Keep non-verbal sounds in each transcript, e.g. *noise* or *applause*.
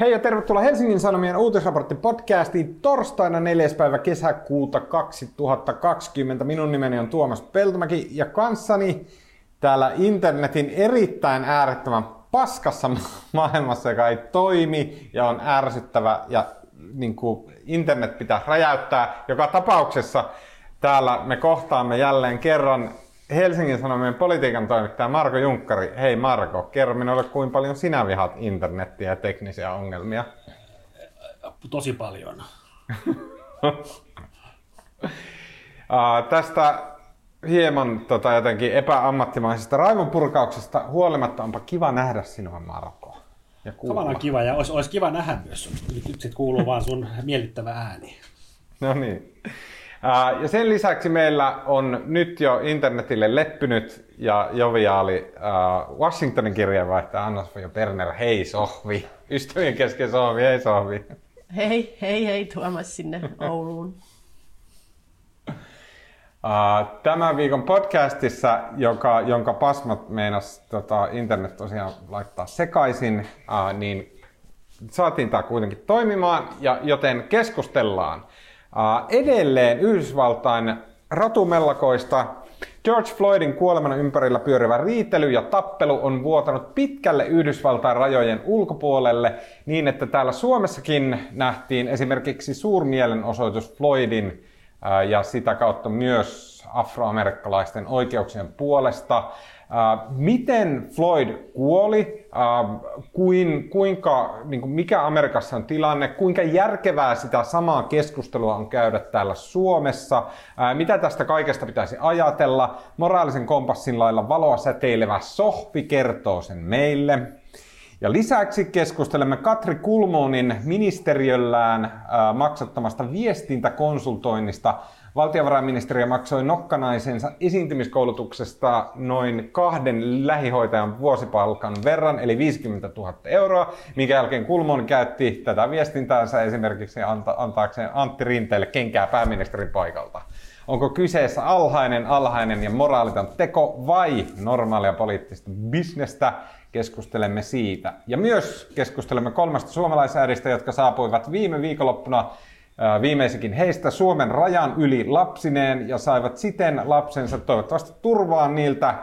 Hei ja tervetuloa Helsingin Sanomien uutisraportti podcastiin torstaina 4. päivä kesäkuuta 2020. Minun nimeni on Tuomas Peltomäki ja kanssani täällä internetin erittäin äärettömän paskassa maailmassa, joka ei toimi ja on ärsyttävä ja niin kuin internet pitää räjäyttää. Joka tapauksessa täällä me kohtaamme jälleen kerran Helsingin Sanomien politiikan toimittaja Marko Junkkari. Hei Marko, kerro minulle kuinka paljon sinä vihat internettiä ja teknisiä ongelmia? Tosi paljon. *laughs* uh, tästä hieman tota, jotenkin epäammattimaisesta raivon purkauksesta huolimatta onpa kiva nähdä sinua Marko. Ja Tavallaan kiva ja olisi, olisi kiva nähdä myös Nyt, nyt sit kuuluu vaan sun miellyttävä ääni. No niin. Ja sen lisäksi meillä on nyt jo internetille leppynyt ja joviaali Washingtonin kirjeenvaihtaja Anna Sofia Perner. Hei Sohvi! Ystävien kesken Sohvi, hei Sohvi! Hei, hei, hei Tuomas sinne Ouluun. Tämän viikon podcastissa, joka, jonka pasmat meinas tota, internet tosiaan laittaa sekaisin, niin saatiin tämä kuitenkin toimimaan, ja joten keskustellaan edelleen Yhdysvaltain ratumellakoista. George Floydin kuoleman ympärillä pyörivä riitely ja tappelu on vuotanut pitkälle Yhdysvaltain rajojen ulkopuolelle niin, että täällä Suomessakin nähtiin esimerkiksi suurmielenosoitus Floydin ja sitä kautta myös afroamerikkalaisten oikeuksien puolesta. Miten Floyd kuoli, äh, kuin, kuinka, niin kuin mikä Amerikassa on tilanne, kuinka järkevää sitä samaa keskustelua on käydä täällä Suomessa, äh, mitä tästä kaikesta pitäisi ajatella. Moraalisen kompassin lailla valoa säteilevä sohvi kertoo sen meille. Ja lisäksi keskustelemme Katri Kulmonin ministeriöllään maksattamasta viestintäkonsultoinnista Valtiovarainministeriö maksoi nokkanaisensa esiintymiskoulutuksesta noin kahden lähihoitajan vuosipalkan verran, eli 50 000 euroa, minkä jälkeen Kulmon käytti tätä viestintäänsä esimerkiksi anta- antaakseen Antti Rinteelle kenkää pääministerin paikalta. Onko kyseessä alhainen, alhainen ja moraaliton teko vai normaalia poliittista bisnestä? Keskustelemme siitä. Ja myös keskustelemme kolmesta suomalaisäädistä, jotka saapuivat viime viikonloppuna viimeisikin heistä Suomen rajan yli lapsineen ja saivat siten lapsensa toivottavasti turvaan niiltä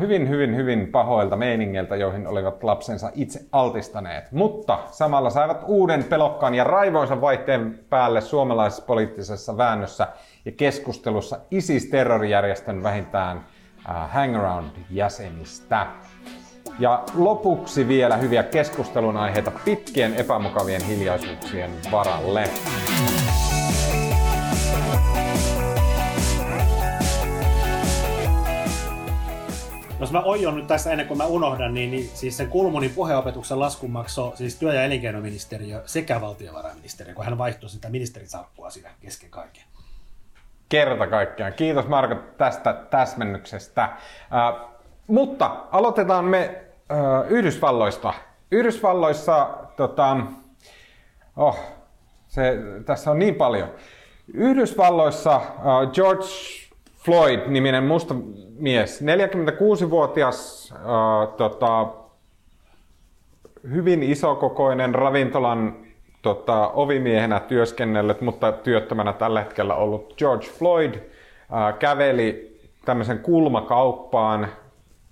hyvin, hyvin, hyvin pahoilta meiningiltä, joihin olivat lapsensa itse altistaneet. Mutta samalla saivat uuden pelokkaan ja raivoisen vaihteen päälle suomalaisessa poliittisessa väännössä ja keskustelussa ISIS-terrorijärjestön vähintään hangaround-jäsenistä. Ja lopuksi vielä hyviä keskustelun aiheita pitkien epämukavien hiljaisuuksien varalle. Jos mä oion nyt tässä ennen kuin mä unohdan, niin, niin siis sen Kulmunin puheopetuksen laskun maksoi siis työ- ja elinkeinoministeriö sekä valtiovarainministeriö, kun hän vaihtoi sitä ministerisarkkua siinä kesken kaiken. Kerta kaikkiaan. Kiitos Marko tästä täsmennyksestä. Äh, mutta aloitetaan me äh, Yhdysvalloista. Yhdysvalloissa, tota, oh, se, tässä on niin paljon. Yhdysvalloissa äh, George Floyd-niminen musta mies, 46-vuotias, äh, tota, hyvin isokokoinen ravintolan tota, ovimiehenä työskennellyt, mutta työttömänä tällä hetkellä ollut George Floyd äh, käveli tämmöisen kulmakauppaan,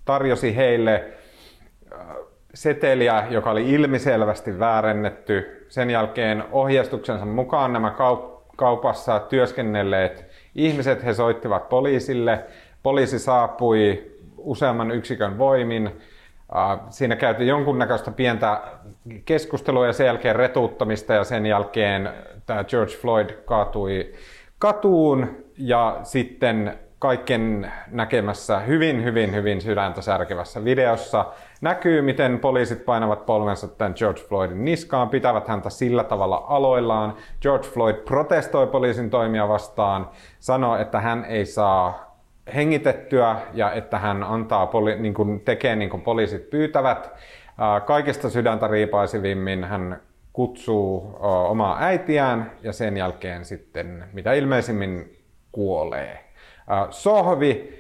tarjosi heille äh, seteliä, joka oli ilmiselvästi väärennetty. Sen jälkeen ohjeistuksensa mukaan nämä kaupassa työskennelleet ihmiset, he soittivat poliisille. Poliisi saapui useamman yksikön voimin. Äh, siinä käytiin jonkunnäköistä pientä keskustelua ja sen jälkeen retuuttamista ja sen jälkeen tämä George Floyd kaatui katuun ja sitten kaiken näkemässä hyvin, hyvin, hyvin sydäntä särkevässä videossa näkyy, miten poliisit painavat polvensa tämän George Floydin niskaan, pitävät häntä sillä tavalla aloillaan. George Floyd protestoi poliisin toimia vastaan, sanoi, että hän ei saa hengitettyä ja että hän antaa poli- niin kuin tekee niin kuin poliisit pyytävät. Kaikista sydäntä riipaisivimmin hän kutsuu omaa äitiään ja sen jälkeen sitten mitä ilmeisimmin kuolee. Sohvi,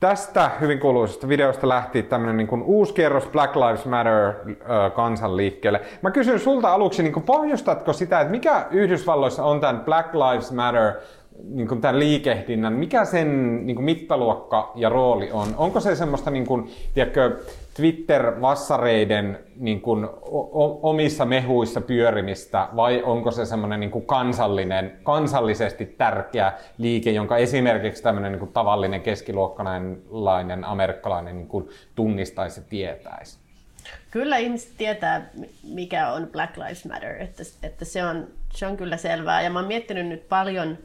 tästä hyvin kuuluisesta videosta lähti tämmöinen niin kuin uusi kierros Black Lives Matter äh, kansanliikkeelle. Mä kysyn sulta aluksi, niin pohjustatko sitä, että mikä Yhdysvalloissa on tämän Black Lives Matter niin kuin tämän liikehdinnän, mikä sen niin kuin mittaluokka ja rooli on? Onko se semmoista niin kuin, tiedätkö, Twitter-vassareiden niin kuin, o- omissa mehuissa pyörimistä vai onko se semmoinen niin kuin kansallinen, kansallisesti tärkeä liike, jonka esimerkiksi tämmöinen niin kuin tavallinen keskiluokkalainen amerikkalainen niin kuin tunnistaisi ja tietäisi? Kyllä ihmiset tietää, mikä on Black Lives Matter, että, että se, on, se on kyllä selvää. Ja mä oon miettinyt nyt paljon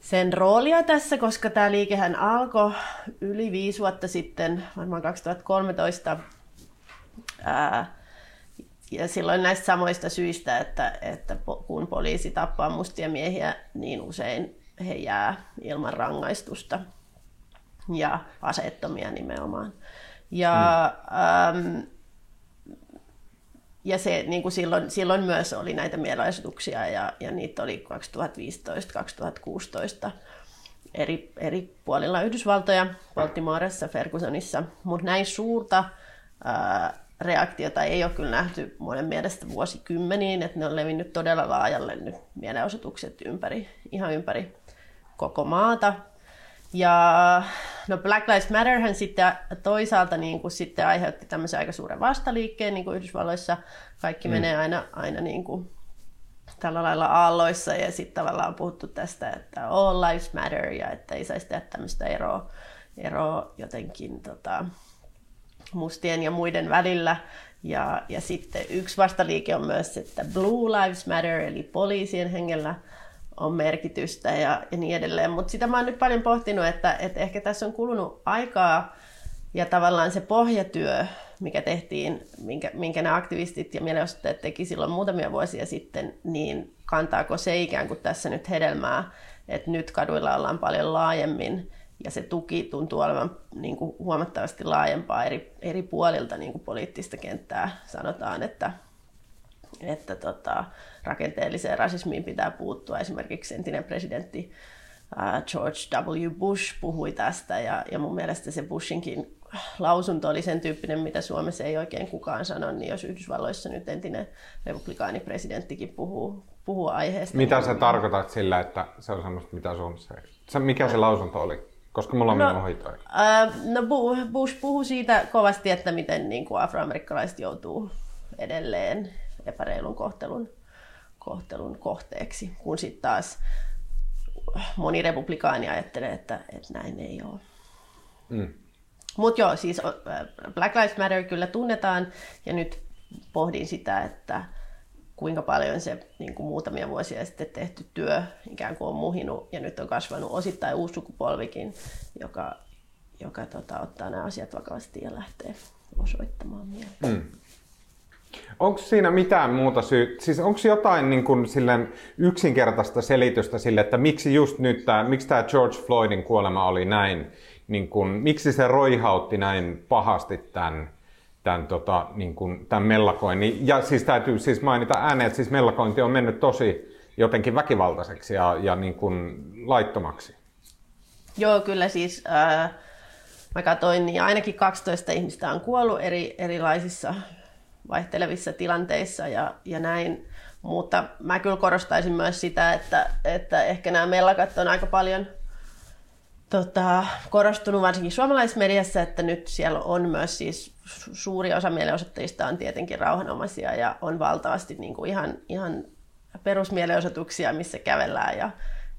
sen roolia tässä, koska tämä liikehän alkoi yli viisi vuotta sitten, varmaan 2013. Ää, ja silloin näistä samoista syistä, että, että kun poliisi tappaa mustia miehiä, niin usein he jää ilman rangaistusta ja aseettomia nimenomaan. Ja mm. ähm, ja se niin kuin silloin, silloin myös oli näitä mielenosoituksia ja, ja niitä oli 2015-2016 eri, eri puolilla Yhdysvaltoja, Baltimoressa, Fergusonissa, mutta näin suurta ää, reaktiota ei ole kyllä nähty monen mielestä vuosikymmeniin, että ne on levinnyt todella laajalle nyt mielenosoitukset ympäri, ihan ympäri koko maata. Ja no Black Lives Matterhän sitten toisaalta niin kuin sitten aiheutti tämmöisen aika suuren vastaliikkeen, niin kuin Yhdysvalloissa kaikki mm. menee aina, aina niin kuin tällä lailla aalloissa ja sitten tavallaan on puhuttu tästä, että all lives matter ja että ei saisi tehdä tämmöistä eroa, eroa jotenkin tota, mustien ja muiden välillä. Ja, ja sitten yksi vastaliike on myös, että blue lives matter eli poliisien hengellä on merkitystä ja, ja niin edelleen. Mutta sitä mä oon nyt paljon pohtinut, että, että ehkä tässä on kulunut aikaa ja tavallaan se pohjatyö, mikä tehtiin, minkä, minkä nämä aktivistit ja mielenosoittajat teki silloin muutamia vuosia sitten, niin kantaako se ikään kuin tässä nyt hedelmää, että nyt kaduilla ollaan paljon laajemmin ja se tuki tuntuu olevan niin kuin huomattavasti laajempaa eri, eri puolilta niin kuin poliittista kenttää. Sanotaan, että että tota, rakenteelliseen rasismiin pitää puuttua. Esimerkiksi entinen presidentti George W. Bush puhui tästä ja, ja mun mielestä se Bushinkin lausunto oli sen tyyppinen, mitä Suomessa ei oikein kukaan sano, niin jos Yhdysvalloissa nyt entinen republikaanipresidenttikin puhuu, puhuu aiheesta. Mitä niin... sä tarkoitat sillä, että se on semmoista, mitä Suomessa ei? Mikä se lausunto oli? Koska mulla on no. Äh, no Bush puhuu siitä kovasti, että miten niin kuin afroamerikkalaiset joutuu edelleen epäreilun kohtelun, kohtelun kohteeksi, kun sitten taas moni republikaani ajattelee, että, että näin ei ole. Mm. Mutta joo, siis Black Lives Matter kyllä tunnetaan ja nyt pohdin sitä, että kuinka paljon se niin kuin muutamia vuosia sitten tehty työ ikään kuin on muhinut ja nyt on kasvanut osittain uusi sukupolvikin, joka, joka tota, ottaa nämä asiat vakavasti ja lähtee osoittamaan mieltä. Mm. Onko siinä mitään muuta syytä, siis onko jotain niin kuin silleen yksinkertaista selitystä sille, että miksi just nyt tämä, miksi tämä George Floydin kuolema oli näin, niin kuin, miksi se roihautti näin pahasti tämän, tämän, tota, niin kuin, tämän mellakoinnin. Ja siis täytyy siis mainita ääneen, että siis mellakointi on mennyt tosi jotenkin väkivaltaiseksi ja, ja niin kuin laittomaksi. Joo, kyllä siis äh, mä katsoin, niin ainakin 12 ihmistä on kuollut eri, erilaisissa vaihtelevissa tilanteissa ja, ja näin. Mutta mä kyllä korostaisin myös sitä, että, että ehkä nämä mellakat on aika paljon tota, korostunut varsinkin suomalaismediassa, että nyt siellä on myös siis suuri osa mielenosoittajista on tietenkin rauhanomaisia ja on valtavasti niin kuin ihan, ihan perusmielenosoituksia, missä kävellään ja,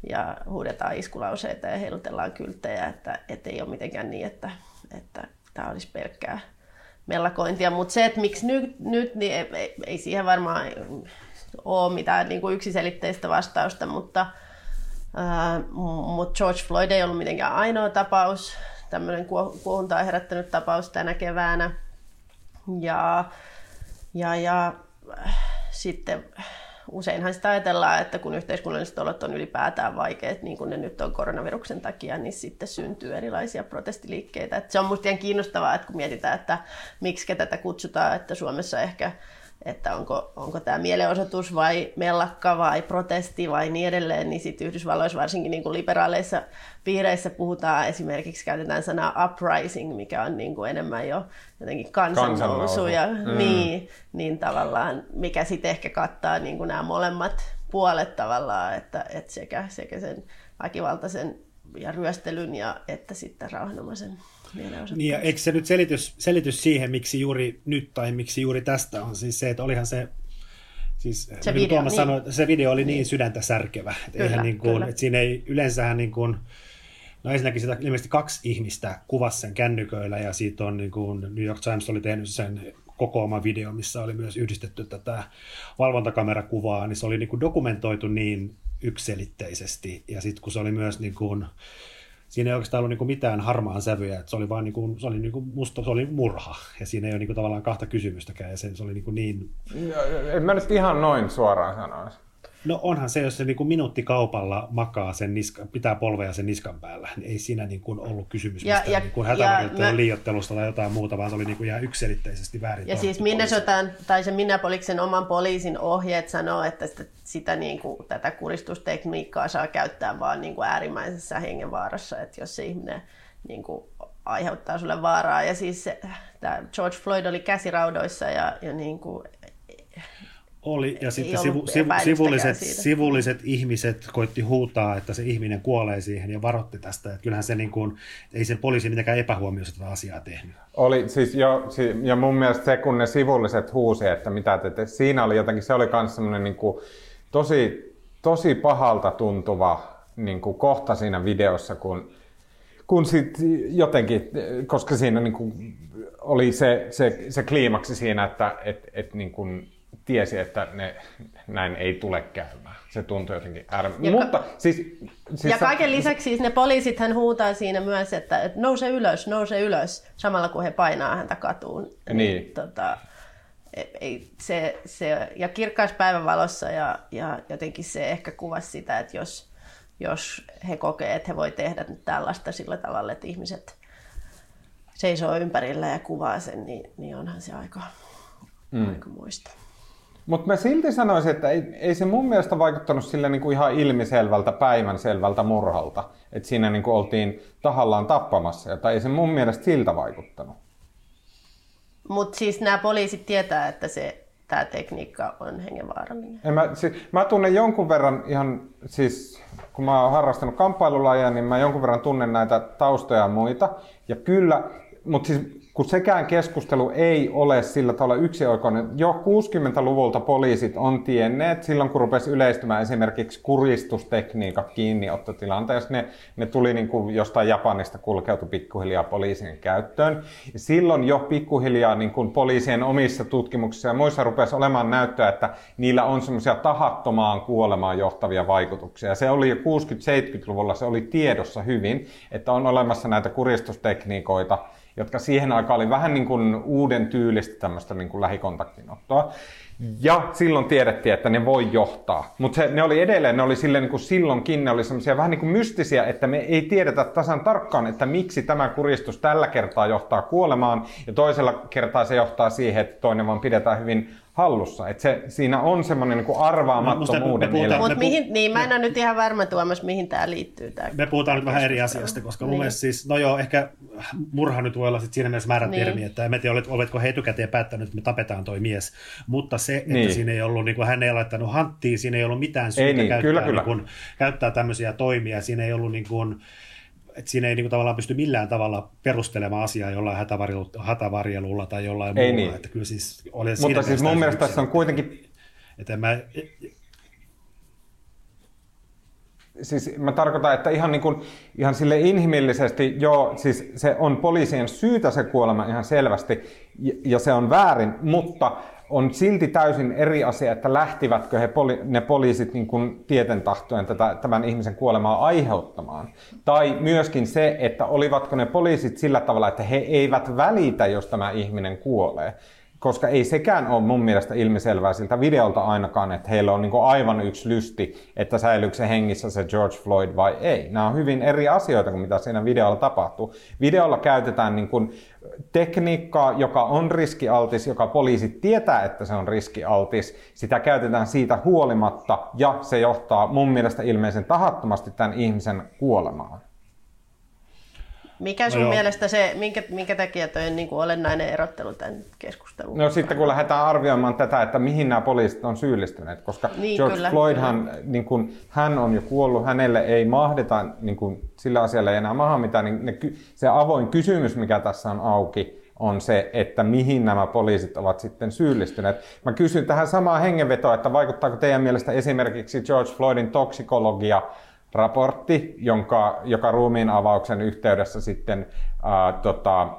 ja huudetaan iskulauseita ja heilutellaan kylttejä, että, että ei ole mitenkään niin, että, että tämä olisi pelkkää mellakointia, mutta se, että miksi nyt, nyt niin ei, ei, ei siihen varmaan ole mitään niin kuin yksiselitteistä vastausta, mutta, äh, mutta George Floyd ei ollut mitenkään ainoa tapaus, tämmöinen kuohuntaa herättänyt tapaus tänä keväänä. Ja, ja, ja äh, sitten useinhan sitä ajatellaan, että kun yhteiskunnalliset olot on ylipäätään vaikeat, niin kuin ne nyt on koronaviruksen takia, niin sitten syntyy erilaisia protestiliikkeitä. Että se on minusta ihan kiinnostavaa, että kun mietitään, että miksi tätä kutsutaan, että Suomessa ehkä että onko, onko tämä mielenosoitus vai mellakka vai protesti vai niin edelleen, niin sitten Yhdysvalloissa varsinkin niin kuin liberaaleissa piireissä puhutaan esimerkiksi, käytetään sanaa uprising, mikä on niin kuin enemmän jo jotenkin kansannousu, ja mm. niin, niin tavallaan, mikä sitten ehkä kattaa niin kuin nämä molemmat puolet tavallaan, että, että sekä, sekä sen väkivaltaisen ja ryöstelyn ja että sitten rauhanomaisen niin ja eikö se nyt selitys, selitys siihen, miksi juuri nyt tai miksi juuri tästä on siis se, että olihan se Siis, se, niin video, niin. sanoi, se video oli niin, niin sydäntä särkevä. Että kyllä, eihän niin kuin, että siinä ei yleensähän niin kuin, no ensinnäkin sitä ilmeisesti kaksi ihmistä kuvasi sen kännyköillä ja siitä on niin kuin New York Times oli tehnyt sen kokoama video, missä oli myös yhdistetty tätä valvontakamerakuvaa, niin se oli niin kuin dokumentoitu niin ykselitteisesti ja sitten kun se oli myös niin kuin, siinä ei oikeastaan ollut niin kuin mitään harmaan sävyjä, että se oli vaan niin kuin, se oli niin kuin, musta se oli murha, ja siinä ei ole niin kuin, tavallaan kahta kysymystäkään, ja se, se oli niin, kuin niin... En mä nyt ihan noin suoraan sanoisi. No onhan se, jos se niin kuin minuuttikaupalla makaa sen niska, pitää polveja sen niskan päällä, niin ei siinä niin kuin ollut kysymys ja, mistään ja, niin kuin hätävarjoittelun liiottelusta tai jotain muuta, vaan se oli niin kuin ihan yksilitteisesti väärin. Ja siis Minnesotan, tai se Minneapoliksen oman poliisin ohjeet sanoo, että sitä, sitä niin kuin, tätä kuristustekniikkaa saa käyttää vaan niin kuin äärimmäisessä hengenvaarassa, että jos se ihminen niin kuin, aiheuttaa sulle vaaraa. Ja siis se, tämä George Floyd oli käsiraudoissa ja, ja niin kuin, oli, ja sitten sivu, sivu, sivulliset, sivulliset ihmiset koitti huutaa, että se ihminen kuolee siihen ja varotti tästä. Että kyllähän se niin kuin, ei sen poliisi mitenkään epähuomioista tätä asiaa tehnyt. Oli siis jo, ja mun mielestä se, kun ne sivulliset huusi, että mitä te, te siinä oli jotenkin, se oli myös semmoinen niin kuin, tosi, tosi pahalta tuntuva niin kuin kohta siinä videossa, kun, kun sit jotenkin, koska siinä niin kuin, oli se, se, se kliimaksi siinä, että et, et, niin kuin, tiesi, että ne, näin ei tule käymään. Se tuntui jotenkin äärimmäisen. Mutta siis, siis ja kaiken lisäksi siis ne poliisit hän huutaa siinä myös, että, että nouse ylös, nouse ylös, samalla kun he painaa häntä katuun. Niin. niin tota, ei, se, se, ja kirkkaassa päivänvalossa ja, ja jotenkin se ehkä kuvasi sitä, että jos, jos he kokee, että he voi tehdä tällaista sillä tavalla, että ihmiset seisoo ympärillä ja kuvaa sen, niin, niin onhan se aika, mm. aika muista. Mutta mä silti sanoisin, että ei, ei se mun mielestä vaikuttanut sille niin kuin ihan ilmiselvältä, päivänselvältä murhalta. Että siinä niin kuin oltiin tahallaan tappamassa, tai ei se mun mielestä siltä vaikuttanut. Mutta siis nämä poliisit tietää, että se tämä tekniikka on hengenvaarallinen. En mä, siis, mä tunnen jonkun verran ihan, siis kun mä oon harrastanut kamppailulajia, niin mä jonkun verran tunnen näitä taustoja ja muita. Ja kyllä, mutta siis kun sekään keskustelu ei ole sillä tavalla yksioikoinen. Jo 60-luvulta poliisit on tienneet, silloin kun rupesi yleistymään esimerkiksi kuristustekniikat kiinniottotilanteessa, ne, ne tuli niin kuin jostain Japanista kulkeutu pikkuhiljaa poliisien käyttöön. Ja silloin jo pikkuhiljaa niin kuin poliisien omissa tutkimuksissa ja muissa rupesi olemaan näyttöä, että niillä on semmoisia tahattomaan kuolemaan johtavia vaikutuksia. Se oli jo 60-70-luvulla, se oli tiedossa hyvin, että on olemassa näitä kuristustekniikoita, jotka siihen aikaan oli vähän niin kuin uuden tyylistä tämmöistä niin kuin lähikontaktinottoa. Ja silloin tiedettiin, että ne voi johtaa. Mutta ne oli edelleen, ne oli silleen niin kuin silloinkin, ne oli semmoisia vähän niin kuin mystisiä, että me ei tiedetä tasan tarkkaan, että miksi tämä kuristus tällä kertaa johtaa kuolemaan ja toisella kertaa se johtaa siihen, että toinen vaan pidetään hyvin hallussa. Et se, siinä on semmoinen niin arvaamattomuuden no, Mutta mihin, niin, mä en ole nyt ihan varma Tuomas, mihin tämä liittyy. Tää me puhutaan nyt vähän eri asiasta, koska niin. mun mielestä siis, no joo, ehkä murha nyt voi olla sit siinä mielessä määrätermi, niin. että en tiedä, oletko he etukäteen päättänyt, että me tapetaan toi mies. Mutta se, että niin. siinä ei ollut, niin kuin, hän ei laittanut hanttiin, siinä ei ollut mitään syytä niin, käyttää, kyllä, kyllä. Niin kuin, käyttää tämmöisiä toimia, siinä ei ollut niin kuin, että siinä ei niin kuin, tavallaan pysty millään tavalla perustelemaan asiaa jollain hätävarjelulla tai jollain ei muulla. Niin. Että kyllä siis oli Mutta siis mun mielestä tässä on kuitenkin... Että mä, siis mä tarkoitan, että ihan, niin kuin, ihan sille inhimillisesti, joo, siis se on poliisien syytä se kuolema ihan selvästi, ja se on väärin, mutta on silti täysin eri asia, että lähtivätkö he poli- ne poliisit niin kuin tieten tahtoen tätä, tämän ihmisen kuolemaa aiheuttamaan. Tai myöskin se, että olivatko ne poliisit sillä tavalla, että he eivät välitä, jos tämä ihminen kuolee. Koska ei sekään ole mun mielestä ilmiselvää siltä videolta ainakaan, että heillä on niin aivan yksi lysti, että säilyykö se hengissä se George Floyd vai ei. Nämä on hyvin eri asioita kuin mitä siinä videolla tapahtuu. Videolla käytetään niin kuin tekniikkaa, joka on riskialtis, joka poliisi tietää, että se on riskialtis. Sitä käytetään siitä huolimatta ja se johtaa mun mielestä ilmeisen tahattomasti tämän ihmisen kuolemaan. Mikä sun no mielestä se, minkä, minkä takia toi niin kuin olennainen erottelu tämän keskustelun? No sitten kun lähdetään arvioimaan tätä, että mihin nämä poliisit on syyllistyneet, koska niin, George kyllä, Floydhan, kyllä. Niin kuin, hän on jo kuollut, hänelle ei mahdeta, niin kuin, sillä asialla ei enää maha mitään, niin ne, se avoin kysymys, mikä tässä on auki, on se, että mihin nämä poliisit ovat sitten syyllistyneet. Mä kysyn tähän samaan hengenvetoon, että vaikuttaako teidän mielestä esimerkiksi George Floydin toksikologia raportti, jonka, joka ruumiin avauksen yhteydessä sitten ää, tota,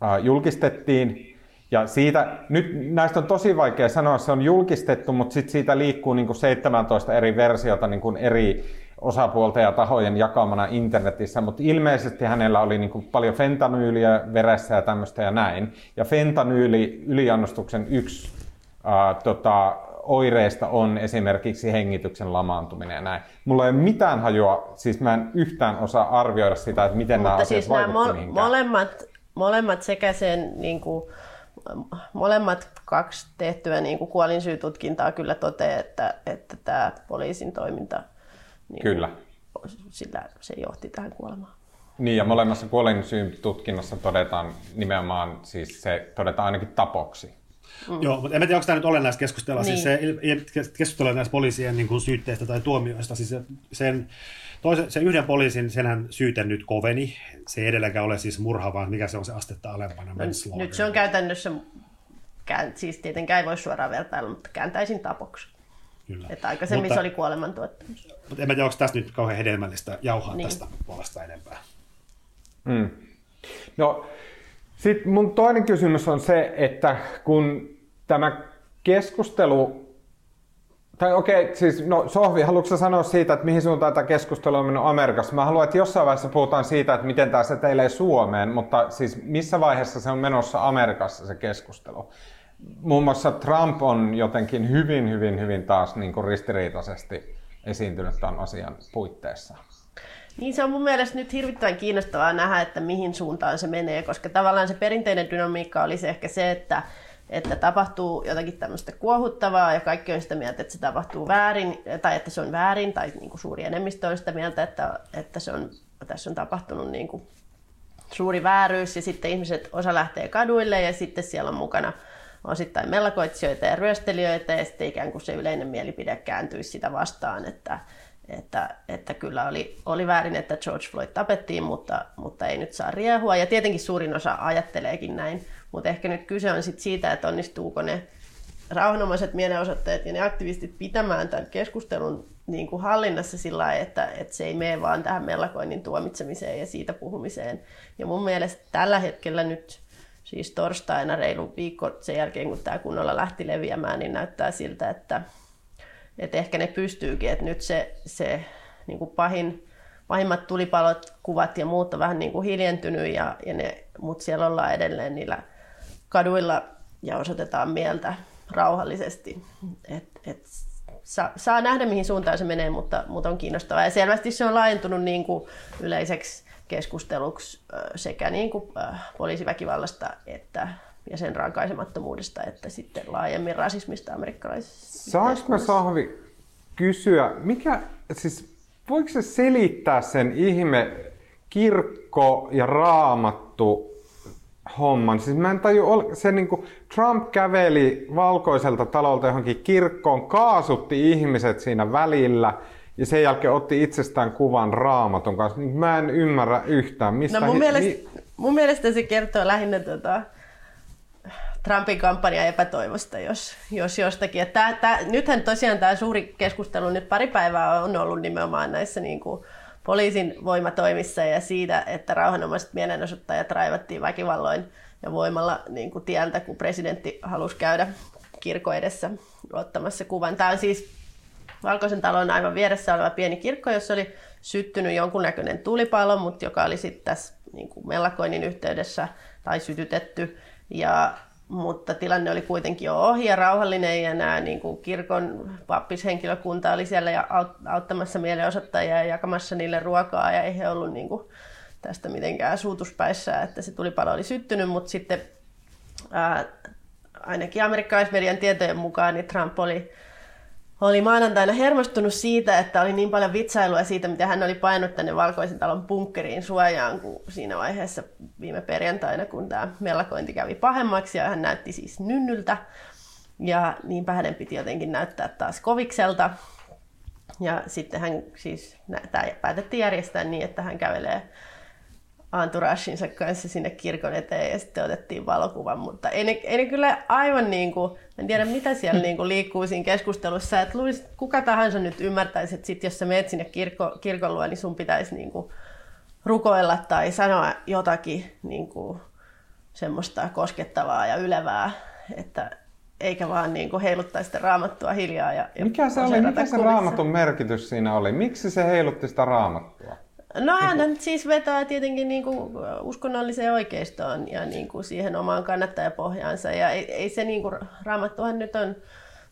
ää, julkistettiin. Ja siitä, nyt näistä on tosi vaikea sanoa, se on julkistettu, mutta sitten siitä liikkuu niin kuin 17 eri versiota niin kuin eri osapuolten ja tahojen jakamana internetissä, mutta ilmeisesti hänellä oli niin kuin paljon fentanyyliä veressä ja tämmöistä ja näin. Ja fentanyyli yliannostuksen yksi ää, tota, oireista on esimerkiksi hengityksen lamaantuminen ja näin. Mulla ei ole mitään hajua, siis mä en yhtään osaa arvioida sitä, että miten Mutta nämä siis asiat nämä mo- molemmat, molemmat sekä sen niin kuin, molemmat kaksi tehtyä niin kuin kuolinsyytutkintaa kyllä toteaa, että, että tämä poliisin toiminta niin kyllä. sillä se johti tähän kuolemaan. Niin, ja molemmassa kuolinsyytutkinnassa todetaan nimenomaan, siis se todetaan ainakin tapoksi. Mm. Joo, mutta en tiedä, onko tämä nyt olennaista keskustella. Siis niin. Siis se, keskustella näistä poliisien niin kuin syytteistä tai tuomioista. Siis sen, toisen, se yhden poliisin, senhän syyte nyt koveni. Se ei edelläkään ole siis murha, vaan mikä se on se astetta alempana. No, nyt se on käytännössä, siis tietenkään ei voi suoraan vertailla, mutta kääntäisin tapoksi. Kyllä. Että aikaisemmin mutta, se oli kuolemantuottamus. Mutta en tiedä, onko tästä nyt kauhean hedelmällistä jauhaa niin. tästä puolesta enempää. Mm. No, sitten mun toinen kysymys on se, että kun tämä keskustelu, tai okei, okay, siis no Sohvi, haluatko sanoa siitä, että mihin suuntaan tämä keskustelu on mennyt Amerikassa? Mä haluan, että jossain vaiheessa puhutaan siitä, että miten tämä seteilee Suomeen, mutta siis missä vaiheessa se on menossa Amerikassa se keskustelu? Muun muassa Trump on jotenkin hyvin, hyvin, hyvin taas niin kuin ristiriitaisesti esiintynyt tämän asian puitteissa. Niin se on mun mielestä nyt hirvittävän kiinnostavaa nähdä, että mihin suuntaan se menee, koska tavallaan se perinteinen dynamiikka olisi ehkä se, että, että tapahtuu jotakin tämmöistä kuohuttavaa ja kaikki on sitä mieltä, että se tapahtuu väärin tai että se on väärin tai niin kuin suuri enemmistö on sitä mieltä, että, että se on, tässä on tapahtunut niin kuin suuri vääryys ja sitten ihmiset, osa lähtee kaduille ja sitten siellä on mukana osittain mellakoitsijoita ja ryöstelijöitä ja sitten ikään kuin se yleinen mielipide kääntyisi sitä vastaan, että, että, että kyllä oli, oli väärin, että George Floyd tapettiin, mutta, mutta ei nyt saa riehua. Ja tietenkin suurin osa ajatteleekin näin, mutta ehkä nyt kyse on sit siitä, että onnistuuko ne rauhanomaiset mielenosoittajat ja ne aktivistit pitämään tämän keskustelun niin kuin hallinnassa sillä lailla, että, että se ei mene vaan tähän mellakoinnin tuomitsemiseen ja siitä puhumiseen. Ja mun mielestä tällä hetkellä nyt, siis torstaina reilu viikko sen jälkeen, kun tämä kunnolla lähti leviämään, niin näyttää siltä, että, että ehkä ne pystyykin, että nyt se, se niin kuin pahin, pahimmat tulipalot, kuvat ja muut on vähän niin kuin hiljentynyt, ja, ja ne, mutta siellä ollaan edelleen niillä kaduilla ja osoitetaan mieltä rauhallisesti. Et, et, saa, saa nähdä, mihin suuntaan se menee, mutta, mutta on kiinnostavaa. Ja selvästi se on laajentunut niin kuin yleiseksi keskusteluksi sekä niin kuin poliisiväkivallasta että ja sen rankaisemattomuudesta, että sitten laajemmin rasismista amerikkalaisissa Saanko mä Sahvi kysyä, mikä, siis voiko se selittää sen ihme kirkko ja raamattu homman. Siis mä en taju, se niin kuin Trump käveli valkoiselta talolta johonkin kirkkoon, kaasutti ihmiset siinä välillä ja sen jälkeen otti itsestään kuvan raamatun kanssa. Mä en ymmärrä yhtään, mistä... No mun, he, mielestä, mi... mun mielestä se kertoo lähinnä tota, Trumpin kampanjan epätoivosta, jos, jos jostakin. Tää, tää, nythän tosiaan tämä suuri keskustelu nyt pari päivää on ollut nimenomaan näissä niin kuin poliisin voimatoimissa ja siitä, että rauhanomaiset mielenosoittajat raivattiin väkivalloin ja voimalla niin kuin tieltä, kun presidentti halusi käydä kirkko edessä ottamassa kuvan. Tämä on siis Valkoisen talon aivan vieressä oleva pieni kirkko, jossa oli syttynyt jonkunnäköinen tulipalo, mutta joka oli sitten tässä niin kuin mellakoinnin yhteydessä tai sytytetty. Ja mutta tilanne oli kuitenkin jo ohi ja rauhallinen ja nämä niin kuin kirkon pappishenkilökunta oli siellä ja auttamassa mielenosoittajia ja jakamassa niille ruokaa. Ja ei he ollut niin kuin tästä mitenkään suutuspäissä, että se tulipalo oli syttynyt, mutta sitten ää, ainakin amerikkalaismedian tietojen mukaan niin Trump oli oli maanantaina hermostunut siitä, että oli niin paljon vitsailua siitä, miten hän oli painut tänne Valkoisen talon bunkkeriin suojaan, kun siinä vaiheessa viime perjantaina, kun tämä mellakointi kävi pahemmaksi ja hän näytti siis nynnyltä. Ja niinpä hänen piti jotenkin näyttää taas kovikselta. Ja sitten hän siis, tämä päätettiin järjestää niin, että hän kävelee entouragensa kanssa sinne kirkon eteen ja sitten otettiin valokuvan, mutta ei ne, ei ne kyllä aivan niin kuin, en tiedä mitä siellä *laughs* niin kuin liikkuu siinä keskustelussa, että luulisin, kuka tahansa nyt ymmärtäisi, että sit jos sä menet sinne kirkko, kirkon luo, niin sun pitäisi niin kuin rukoilla tai sanoa jotakin niin kuin semmoista koskettavaa ja ylevää, että eikä vaan niin kuin heiluttaisi sitä raamattua hiljaa. Ja, ja mikä se oli, mikä se raamatun merkitys siinä oli? Miksi se heilutti sitä raamattua? No hän siis vetää tietenkin niin kuin uskonnolliseen oikeistoon ja niin kuin siihen omaan kannattajapohjaansa. Ja ei, ei se niin kuin, raamattuhan nyt on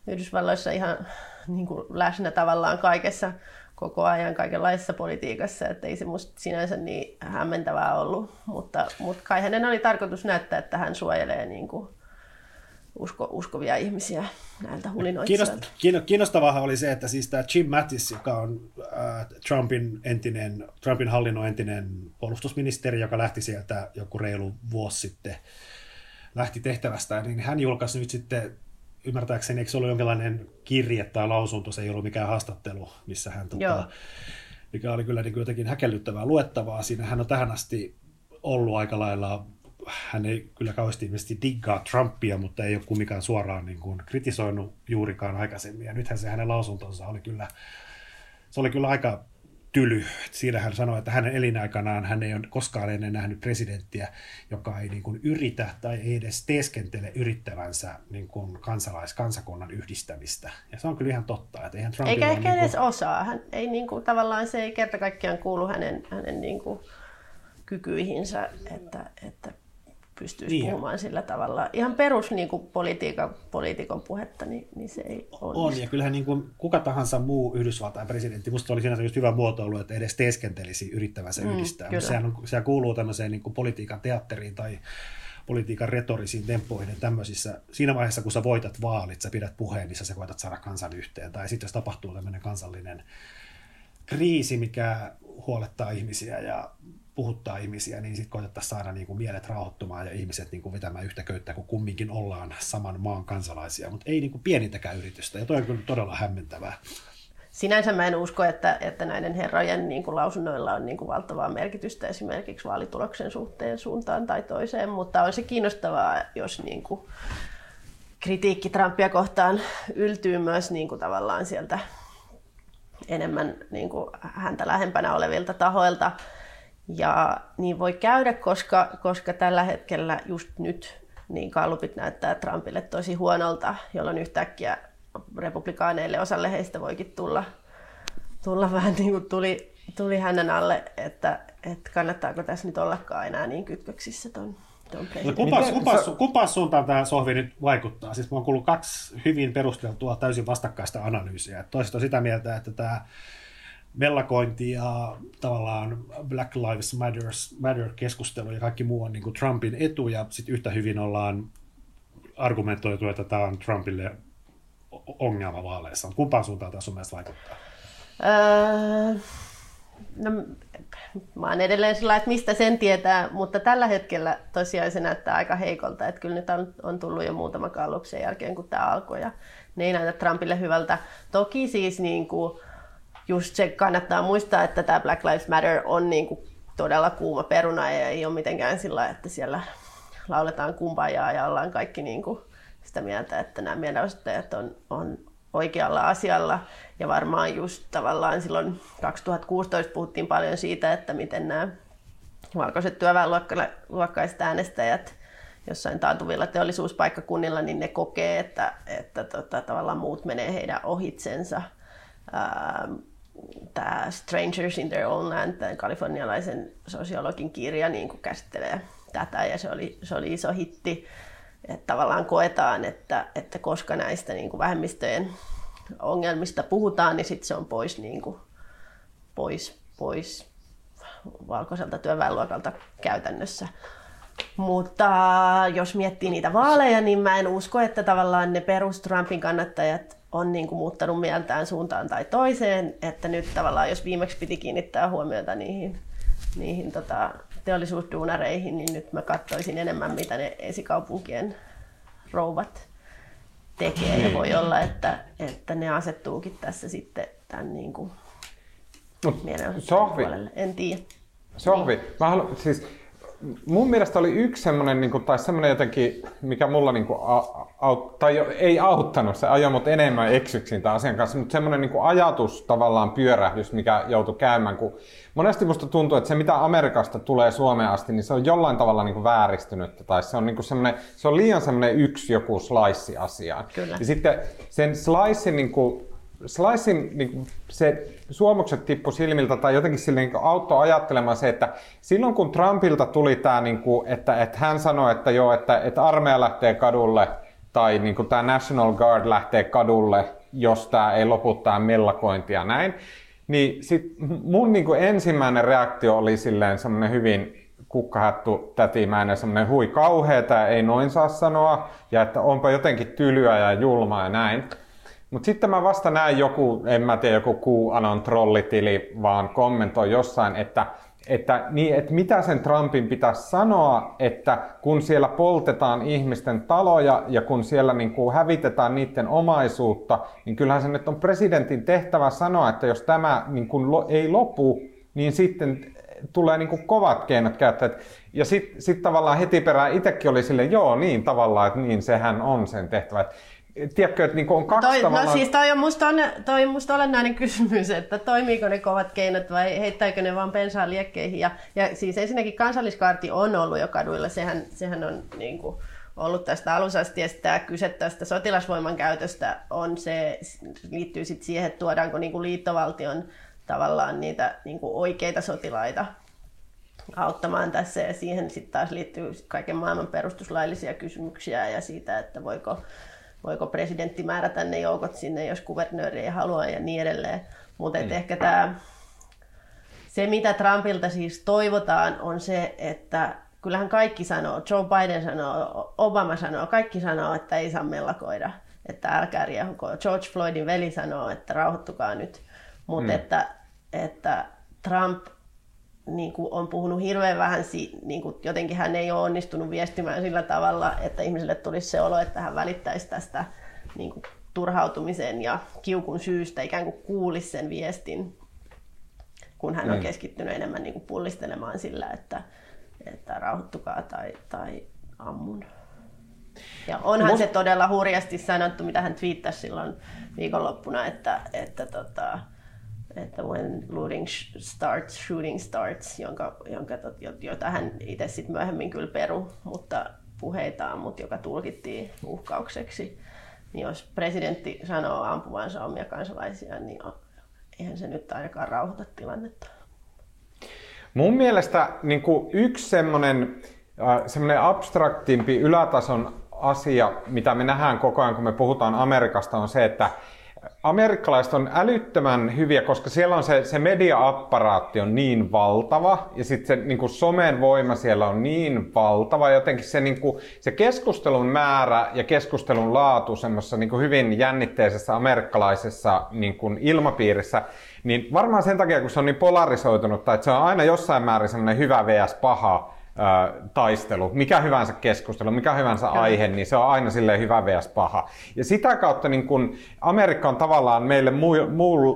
Yhdysvalloissa ihan niin kuin läsnä tavallaan kaikessa koko ajan kaikenlaisessa politiikassa, että ei se musta sinänsä niin hämmentävää ollut, mutta, mutta kai hänen oli tarkoitus näyttää, että hän suojelee niin kuin usko, uskovia ihmisiä näiltä hulinoitsijoilta. Kiinnostavaa oli se, että siis tämä Jim Mattis, joka on äh, Trumpin, entinen, Trumpin hallinnon entinen puolustusministeri, joka lähti sieltä joku reilu vuosi sitten, lähti tehtävästä, niin hän julkaisi nyt sitten ymmärtääkseni, eikö se ollut jonkinlainen kirje tai lausunto, se ei ollut mikään haastattelu, missä hän, tota, mikä oli kyllä niin jotenkin häkellyttävää luettavaa. Siinä hän on tähän asti ollut aika lailla hän ei kyllä kauheasti ilmeisesti diggaa Trumpia, mutta ei ole kumminkaan suoraan niin kuin kritisoinut juurikaan aikaisemmin. Ja nythän se hänen lausuntonsa oli kyllä, se oli kyllä aika tyly. Siinä hän sanoi, että hänen elinaikanaan hän ei ole koskaan ennen nähnyt presidenttiä, joka ei niin kuin yritä tai ei edes teeskentele yrittävänsä niin kuin kansalais-kansakunnan yhdistämistä. Ja se on kyllä ihan totta. Että eihän Eikä ehkä niin kuin... edes osaa. Hän ei niin kuin, tavallaan se ei kerta kaikkiaan kuulu hänen, hänen niin kuin kykyihinsä, että, että pystyisi niin. puhumaan sillä tavalla. Ihan perus niin kuin politiikan, poliitikon puhetta, niin, niin se ei onnistu. On, ja kyllähän niin kuin kuka tahansa muu Yhdysvaltain presidentti, musta oli sinänsä just hyvä muotoilu, että edes teeskentelisi yrittävänsä mm, yhdistää. Kyllä. Sehän, on, sehän kuuluu tämmöiseen niin kuin politiikan teatteriin tai politiikan retorisiin temppuihin tämmöisissä. Siinä vaiheessa, kun sä voitat vaalit, sä pidät puheen, niin sä koetat saada kansan yhteen. Tai sitten jos tapahtuu tämmöinen kansallinen kriisi, mikä huolettaa ihmisiä ja puhuttaa ihmisiä, niin sitten koitettaisiin saada niin kuin mielet rauhoittumaan ja ihmiset niin kuin vetämään yhtä köyttä, kun kumminkin ollaan saman maan kansalaisia, mutta ei niin kuin pienintäkään yritystä, ja toi on kyllä todella hämmentävää. Sinänsä mä en usko, että, että näiden herrojen niin kuin lausunnoilla on niin kuin valtavaa merkitystä esimerkiksi vaalituloksen suhteen suuntaan tai toiseen, mutta on se kiinnostavaa, jos niin kuin kritiikki Trumpia kohtaan yltyy myös niin kuin tavallaan sieltä enemmän niin kuin häntä lähempänä olevilta tahoilta. Ja niin voi käydä, koska, koska tällä hetkellä just nyt niin kallupit näyttää Trumpille tosi huonolta, jolloin yhtäkkiä republikaaneille osalle heistä voikin tulla, tulla vähän niin kuin tuli, tuli hänen alle, että, että kannattaako tässä nyt ollakaan enää niin kytköksissä ton, no, kumpas, kumpas, kumpas suuntaan tämä sohvi nyt vaikuttaa? Siis mä oon kuullut kaksi hyvin perusteltua täysin vastakkaista analyysiä. Toiset on sitä mieltä, että tämä mellakointi ja tavallaan Black Lives Matters, Matter-keskustelu ja kaikki muu on niin kuin Trumpin etu, ja sitten yhtä hyvin ollaan argumentoitu, että tämä on Trumpille ongelma vaaleissa. Kumpaan suuntaan tämä sun mielestä vaikuttaa? Öö, no, mä oon edelleen sillä että mistä sen tietää, mutta tällä hetkellä tosiaan se näyttää aika heikolta. Että kyllä nyt on, on tullut jo muutama kalluksen jälkeen, kun tämä alkoi, ja ne ei näytä Trumpille hyvältä. Toki siis niin kuin, just se kannattaa muistaa, että tämä Black Lives Matter on niin kuin todella kuuma peruna ja ei ole mitenkään sillä, että siellä lauletaan kumpajaa ja ollaan kaikki niin kuin sitä mieltä, että nämä mielenosoittajat on, on oikealla asialla. Ja varmaan just tavallaan silloin 2016 puhuttiin paljon siitä, että miten nämä valkoiset työväenluokkaiset äänestäjät jossain taantuvilla teollisuuspaikkakunnilla, niin ne kokee, että, että tota, tavallaan muut menee heidän ohitsensa. Ähm, tämä Strangers in Their Own Land, tämän kalifornialaisen sosiologin kirja, niin kuin käsittelee tätä ja se oli, se oli iso hitti. että tavallaan koetaan, että, että koska näistä niin kuin vähemmistöjen ongelmista puhutaan, niin sitten se on pois, niin kuin, pois, pois valkoiselta työväenluokalta käytännössä. Mutta jos miettii niitä vaaleja, niin mä en usko, että tavallaan ne perus Trumpin kannattajat on niin kuin muuttanut mieltään suuntaan tai toiseen, että nyt tavallaan jos viimeksi piti kiinnittää huomiota niihin, niihin tota, teollisuusduunareihin, niin nyt mä katsoisin enemmän, mitä ne esikaupunkien rouvat tekee. Ja voi olla, että, että ne asettuukin tässä sitten tämän niin kuin puolelle. En tiedä. Sohvi, niin. mä haluan, siis mun mielestä oli yksi semmoinen, niin kuin, tai semmoinen jotenkin, mikä mulla niin kuin, aut, tai ei auttanut, se ajoi mut enemmän eksyksiin tämän asian kanssa, mutta semmoinen niin kuin ajatus tavallaan pyörähdys, mikä joutui käymään, kun monesti musta tuntuu, että se mitä Amerikasta tulee Suomeen asti, niin se on jollain tavalla niin kuin vääristynyt, tai se on, niin kuin semmoinen, se on liian semmoinen yksi joku slice asiaan. Kyllä. Ja sitten sen slicein niin kuin, Slicein niin se suomukset tippu silmiltä tai jotenkin sille niin auttoi ajattelemaan se, että silloin kun Trumpilta tuli tämä, niin kuin, että, että hän sanoi, että joo, että, että armeija lähtee kadulle tai niin kuin tämä National Guard lähtee kadulle, jos tämä ei lopu tämä mellakointi ja näin, niin sit mun niin kuin ensimmäinen reaktio oli silleen semmoinen hyvin kukkahattu tätimäinen, semmoinen hui kauheeta, ei noin saa sanoa, ja että onpa jotenkin tylyä ja julmaa ja näin. Mutta sitten mä vasta näin joku, en mä tiedä, joku QAnon trollitili, vaan kommentoi jossain, että, että, niin, että mitä sen Trumpin pitäisi sanoa, että kun siellä poltetaan ihmisten taloja ja kun siellä niin kuin hävitetään niiden omaisuutta, niin kyllähän se nyt on presidentin tehtävä sanoa, että jos tämä niin kuin ei lopu, niin sitten tulee niin kuin kovat keinot käyttää. Ja sitten sit tavallaan heti perään itsekin oli sille, joo niin tavallaan, että niin sehän on sen tehtävä tiedätkö, että niin on kaksi toi, no tavallaan... No siis toi on, musta on, toi on musta olennainen *laughs* kysymys, että toimiiko ne kovat keinot vai heittääkö ne vaan pensaa liekkeihin. Ja, ja siis ensinnäkin kansalliskaarti on ollut jo kaduilla, sehän, sehän on niin kuin, ollut tästä alussa asti, ja tämä kyse tästä sotilasvoiman käytöstä on se, liittyy sit siihen, että tuodaanko niin kuin liittovaltion tavallaan niitä niin kuin oikeita sotilaita auttamaan tässä, ja siihen sitten taas liittyy kaiken maailman perustuslaillisia kysymyksiä ja siitä, että voiko voiko presidentti määrätä ne joukot sinne, jos kuvernööri ei halua ja niin edelleen. Mutta mm. ehkä tämä, se mitä Trumpilta siis toivotaan on se, että kyllähän kaikki sanoo, Joe Biden sanoo, Obama sanoo, kaikki sanoo, että ei saa mellakoida, että älkää riehuko. George Floydin veli sanoo, että rauhoittukaa nyt. Mutta mm. että, että Trump niin kuin on puhunut hirveän vähän, niin kuin jotenkin hän ei ole onnistunut viestimään sillä tavalla, että ihmisille tulisi se olo, että hän välittäisi tästä niin kuin turhautumisen ja kiukun syystä, ikään kuin kuulisi sen viestin, kun hän on mm. keskittynyt enemmän niin kuin pullistelemaan sillä, että, että rauhoittukaa tai, tai ammun. Ja onhan Must... se todella hurjasti sanottu, mitä hän twiittasi silloin viikonloppuna, että, että tota, että when looting starts, shooting starts, jonka, jonka, jota hän itse sitten myöhemmin kyllä peru, mutta puheitaan, mutta joka tulkittiin uhkaukseksi. Niin jos presidentti sanoo ampuvansa omia kansalaisia, niin eihän se nyt ainakaan rauhoita tilannetta. Mun mielestä niin kuin yksi semmoinen, semmoinen abstraktimpi ylätason asia, mitä me nähdään koko ajan, kun me puhutaan Amerikasta, on se, että amerikkalaiset on älyttömän hyviä, koska siellä on se, se media-apparaatti on niin valtava ja sitten se niin kuin somen voima siellä on niin valtava. Jotenkin se, niin kuin, se keskustelun määrä ja keskustelun laatu semmoisessa niin kuin hyvin jännitteisessä amerikkalaisessa niin kuin ilmapiirissä, niin varmaan sen takia, kun se on niin polarisoitunut, että se on aina jossain määrin semmoinen hyvä vs. paha, taistelu, mikä hyvänsä keskustelu, mikä hyvänsä Kyllä. aihe, niin se on aina sille hyvä vs. paha. Ja sitä kautta niin kun Amerikka on tavallaan meille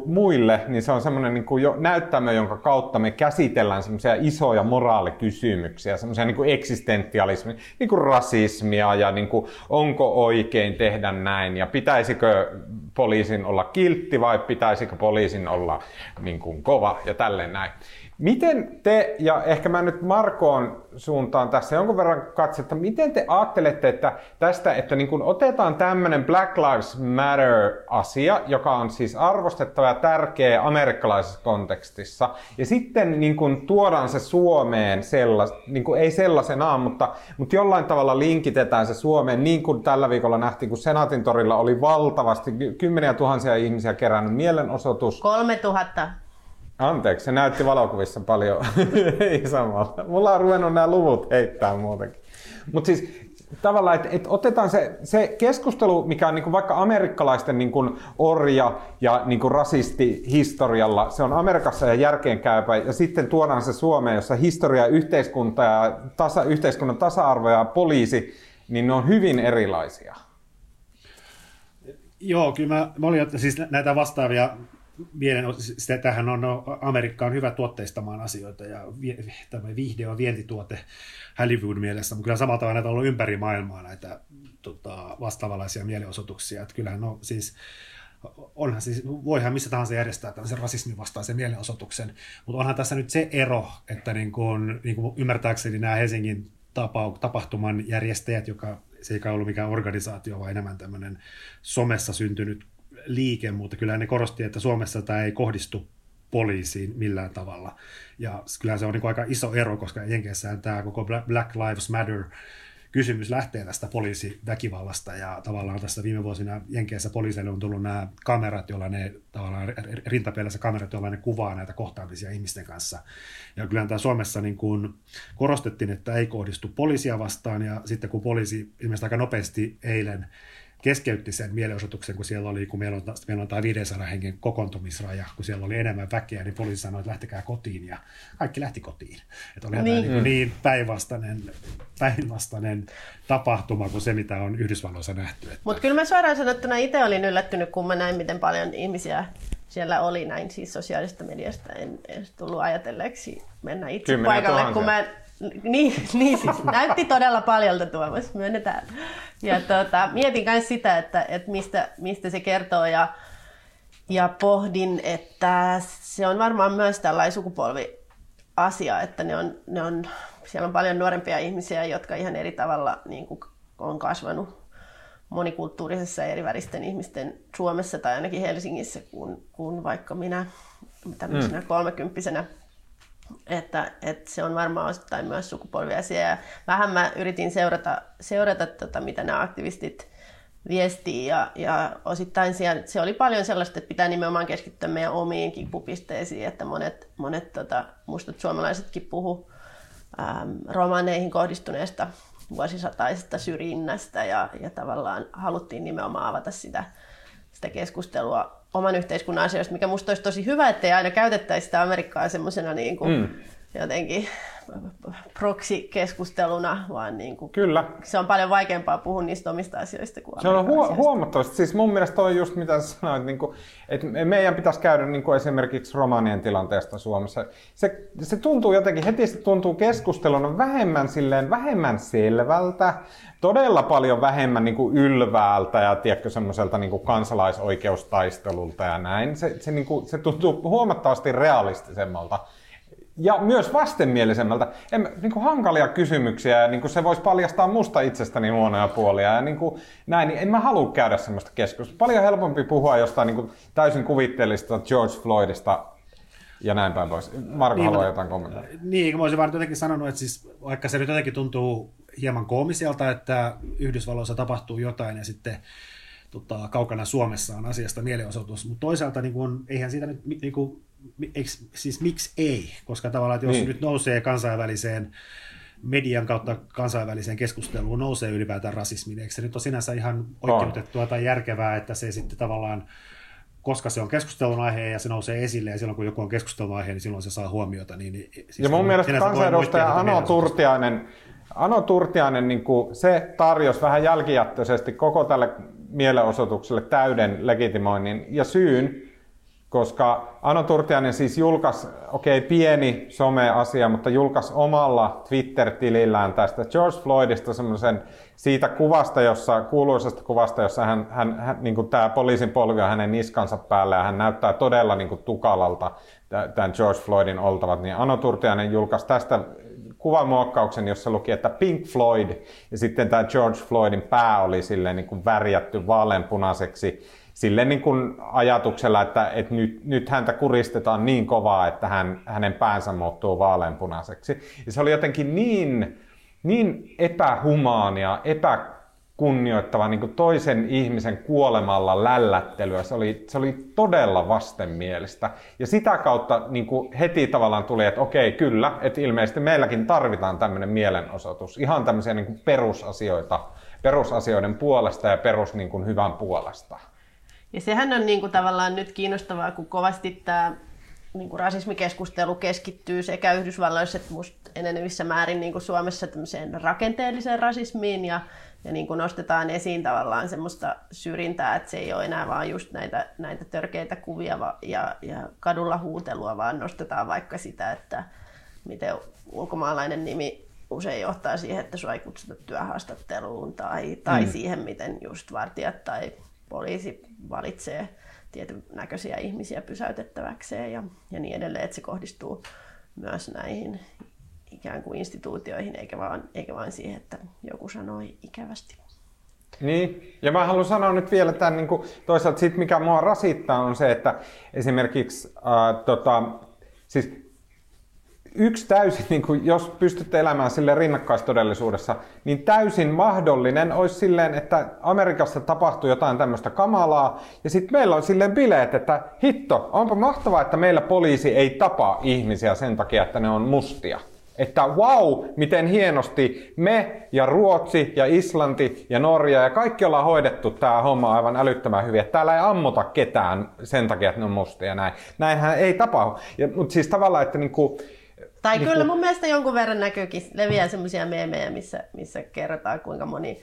muille, niin se on semmoinen niin jo näyttämö, jonka kautta me käsitellään semmoisia isoja moraalikysymyksiä, semmoisia niin eksistentialismia, niin kuin rasismia ja niin kuin, onko oikein tehdä näin ja pitäisikö poliisin olla kiltti vai pitäisikö poliisin olla niin kuin kova ja tälleen näin. Miten te, ja ehkä mä nyt Markoon suuntaan tässä jonkun verran katsetta, miten te ajattelette että tästä, että niin kun otetaan tämmöinen Black Lives Matter-asia, joka on siis arvostettava ja tärkeä amerikkalaisessa kontekstissa, ja sitten niin kun tuodaan se Suomeen, sellas, niin kuin ei sellaisenaan, mutta, mutta jollain tavalla linkitetään se Suomeen, niin kuin tällä viikolla nähtiin, kun Senaatin torilla oli valtavasti, kymmeniä tuhansia ihmisiä kerännyt mielenosoitus. 3000 Anteeksi, se näytti valokuvissa paljon. *laughs* Ei samalla. Mulla on ruvennut nämä luvut heittää muutenkin. Mutta siis tavallaan, että et otetaan se, se keskustelu, mikä on niinku vaikka amerikkalaisten niinku orja ja niinku rasistihistorialla, se on Amerikassa ja järkeenkäypä, ja sitten tuodaan se Suomeen, jossa historia, yhteiskunta ja tasa, yhteiskunnan tasa-arvo ja poliisi, niin ne on hyvin erilaisia. Joo, kyllä mä, mä olin siis näitä vastaavia mielen, tähän on, no, Amerikka on hyvä tuotteistamaan asioita ja tämä vihde on vientituote Hollywood mielessä, mutta kyllä samalla tavalla näitä on ollut ympäri maailmaa näitä tota, vastaavanlaisia mielenosoituksia. Että kyllähän no, siis, onhan siis, voihan missä tahansa järjestää tämmöisen rasismin vastaisen mielenosoituksen, mutta onhan tässä nyt se ero, että niin kuin, niin kuin ymmärtääkseni nämä Helsingin tapahtuman järjestäjät, joka se ei ollut mikään organisaatio, vaan enemmän tämmöinen somessa syntynyt liike, mutta kyllä ne korosti, että Suomessa tämä ei kohdistu poliisiin millään tavalla. Ja kyllä se on niin aika iso ero, koska Jenkeissähän tämä koko Black Lives Matter kysymys lähtee tästä poliisiväkivallasta ja tavallaan tässä viime vuosina Jenkeissä poliisille on tullut nämä kamerat, joilla ne tavallaan rintapeilissä kamerat, joilla ne kuvaa näitä kohtaamisia ihmisten kanssa. Ja kyllä tämä Suomessa niin kuin korostettiin, että ei kohdistu poliisia vastaan ja sitten kun poliisi ilmeisesti aika nopeasti eilen keskeytti sen mielenosoituksen, kun siellä oli, kun meillä on, meillä on tämä 500 hengen kokoontumisraja, kun siellä oli enemmän väkeä, niin poliisi sanoi, että lähtekää kotiin ja kaikki lähti kotiin. Että oli niin, niin, niin päinvastainen, päinvastainen tapahtuma kuin se, mitä on Yhdysvalloissa nähty. Että... Mutta kyllä mä suoraan sanottuna itse olin yllättynyt, kun mä näin, miten paljon ihmisiä siellä oli näin siis sosiaalista mediasta. En edes tullut ajatelleeksi mennä itse paikalle, kun mä niin, niin siis näytti todella paljolta Tuomas, myönnetään. Ja tuota, mietin myös sitä, että, että mistä, mistä se kertoo ja, ja pohdin, että se on varmaan myös tällainen sukupolviasia, että ne on, ne on, siellä on paljon nuorempia ihmisiä, jotka ihan eri tavalla niin kuin on kasvanut monikulttuurisessa ja eriväristen ihmisten Suomessa tai ainakin Helsingissä kuin, kuin vaikka minä tämmöisenä mm. kolmekymppisenä että, että se on varmaan osittain myös sukupolviasia. Ja vähän mä yritin seurata, seurata tota, mitä nämä aktivistit viestii ja, ja osittain siellä, se oli paljon sellaista, että pitää nimenomaan keskittyä meidän omiin kipupisteisiin, että monet, monet tota, mustat suomalaisetkin puhu äm, romaneihin kohdistuneesta vuosisataisesta syrjinnästä ja, ja tavallaan haluttiin nimenomaan avata sitä, sitä keskustelua oman yhteiskunnan asioista, mikä musta olisi tosi hyvä, että ei aina käytettäisi sitä Amerikkaa semmoisena niin kuin mm. Jotenkin proksi-keskusteluna, vaan niin kuin, Kyllä. se on paljon vaikeampaa puhua niistä omista asioista kuin Se on huo- huomattavasti. Siis mun mielestä on just mitä sanoit, niin kuin, että meidän pitäisi käydä niin kuin esimerkiksi romanien tilanteesta Suomessa. Se, se tuntuu jotenkin, heti se tuntuu keskusteluna vähemmän, silleen, vähemmän selvältä, todella paljon vähemmän niin kuin ylväältä ja tiedätkö, semmoiselta niin kuin kansalaisoikeustaistelulta ja näin. Se, se, niin kuin, se tuntuu huomattavasti realistisemmalta ja myös vastenmielisemmältä. En, niin kuin hankalia kysymyksiä ja niin kuin se voisi paljastaa musta itsestäni huonoja puolia ja niin kuin, näin, niin en mä halua käydä semmoista keskustelua. Paljon helpompi puhua jostain niin kuin täysin kuvitteellista George Floydista ja näin päin pois. Marko niin, haluaa jotain kommentoida. Niin, mä olisin vaan jotenkin sanonut, että siis, vaikka se nyt jotenkin tuntuu hieman koomiselta, että Yhdysvalloissa tapahtuu jotain ja sitten tota, kaukana Suomessa on asiasta mielenosoitus, mutta toisaalta niin kun, eihän siitä nyt niin kun, siis miksi ei? Koska tavallaan, että jos niin. nyt nousee kansainväliseen median kautta kansainväliseen keskusteluun nousee ylipäätään rasismi, eikö se nyt ole sinänsä ihan oikeutettua tai järkevää, että se sitten tavallaan koska se on keskustelun aihe ja se nousee esille ja silloin kun joku on keskustelun aihe, niin silloin se saa huomiota. Niin, niin siis ja mun mielestä kansanedustaja Ano Turtiainen, Ano Turtiainen niin kuin se tarjosi vähän jälkijättöisesti koko tälle mielenosoitukselle täyden legitimoinnin ja syyn, koska Ano Turtiainen siis julkaisi, okei okay, pieni some-asia, mutta julkaisi omalla Twitter-tilillään tästä George Floydista semmoisen siitä kuvasta, jossa, kuuluisesta kuvasta, jossa hän, hän, hän niin tämä poliisin polvi on hänen niskansa päällä ja hän näyttää todella niin kuin tukalalta tämän George Floydin oltavat, niin Ano Turtiainen julkaisi tästä kuvamuokkauksen, jossa luki, että Pink Floyd. Ja sitten tämä George Floydin pää oli silleen niin kuin värjätty vaaleanpunaiseksi sille niin kuin ajatuksella, että, että nyt, nyt häntä kuristetaan niin kovaa, että hän, hänen päänsä muuttuu vaaleanpunaiseksi. Ja se oli jotenkin niin, niin epähumaania, epäkunnioittava niin kuin toisen ihmisen kuolemalla lällättelyä. Se oli, se oli todella vastenmielistä. Ja sitä kautta niin kuin heti tavallaan tuli, että okei, kyllä, että ilmeisesti meilläkin tarvitaan tämmöinen mielenosoitus. Ihan tämmöisiä niin kuin perusasioita, perusasioiden puolesta ja perus niin kuin hyvän puolesta. Ja sehän on niin kuin tavallaan nyt kiinnostavaa, kun kovasti tämä niin kuin rasismikeskustelu keskittyy sekä Yhdysvalloissa että musta enenevissä määrin niin kuin Suomessa tämmöiseen rakenteelliseen rasismiin ja, ja niin kuin nostetaan esiin tavallaan semmoista syrjintää, että se ei ole enää vaan just näitä, näitä törkeitä kuvia ja, ja kadulla huutelua, vaan nostetaan vaikka sitä, että miten ulkomaalainen nimi usein johtaa siihen, että sua ei kutsuta työhaastatteluun tai, tai mm. siihen, miten just vartijat tai poliisi valitsee tietyn näköisiä ihmisiä pysäytettäväkseen ja, ja niin edelleen, että se kohdistuu myös näihin ikään kuin instituutioihin, eikä vaan, eikä vaan siihen, että joku sanoi ikävästi. Niin, ja mä haluan sanoa nyt vielä tämän, niin kuin, toisaalta sit, mikä mua rasittaa, on se, että esimerkiksi äh, tota, siis yksi täysin, niin kuin jos pystytte elämään sille rinnakkaistodellisuudessa, niin täysin mahdollinen olisi silleen, että Amerikassa tapahtuu jotain tämmöistä kamalaa, ja sitten meillä on silleen bileet, että hitto, onpa mahtavaa, että meillä poliisi ei tapa ihmisiä sen takia, että ne on mustia. Että wow, miten hienosti me ja Ruotsi ja Islanti ja Norja ja kaikki ollaan hoidettu tämä homma aivan älyttömän hyvin. Että täällä ei ammuta ketään sen takia, että ne on mustia. Näin. Näinhän ei tapahdu. Ja, mutta siis tavallaan, että niinku, tai niin kyllä mun mielestä jonkun verran näkyykin, leviää semmoisia meemejä, missä, missä kerrotaan kuinka moni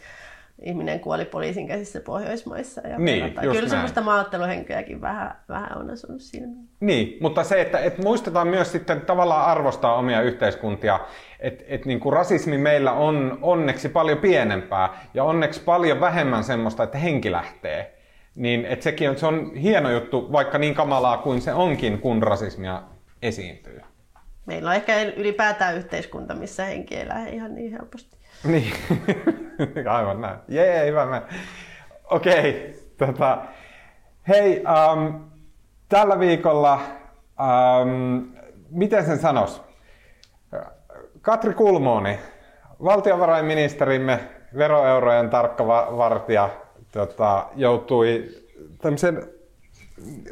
ihminen kuoli poliisin käsissä Pohjoismaissa. Ja niin, kyllä näin. semmoista maatteluhenkeäkin vähän, vähän on asunut siinä. Niin, mutta se, että, että muistetaan myös sitten tavallaan arvostaa omia yhteiskuntia, että että niin kuin rasismi meillä on onneksi paljon pienempää ja onneksi paljon vähemmän semmoista, että henki lähtee. Niin että sekin on, se on hieno juttu, vaikka niin kamalaa kuin se onkin, kun rasismia esiintyy. Meillä on ehkä ylipäätään yhteiskunta, missä henki lähde ihan niin helposti. Niin, *laughs* aivan näin. Jee, hyvä mä. Okei, okay, tota, hei, um, tällä viikolla, um, miten sen sanos? Katri Kulmooni, valtiovarainministerimme, veroeurojen tarkka vartija, tota, joutui tämmöisen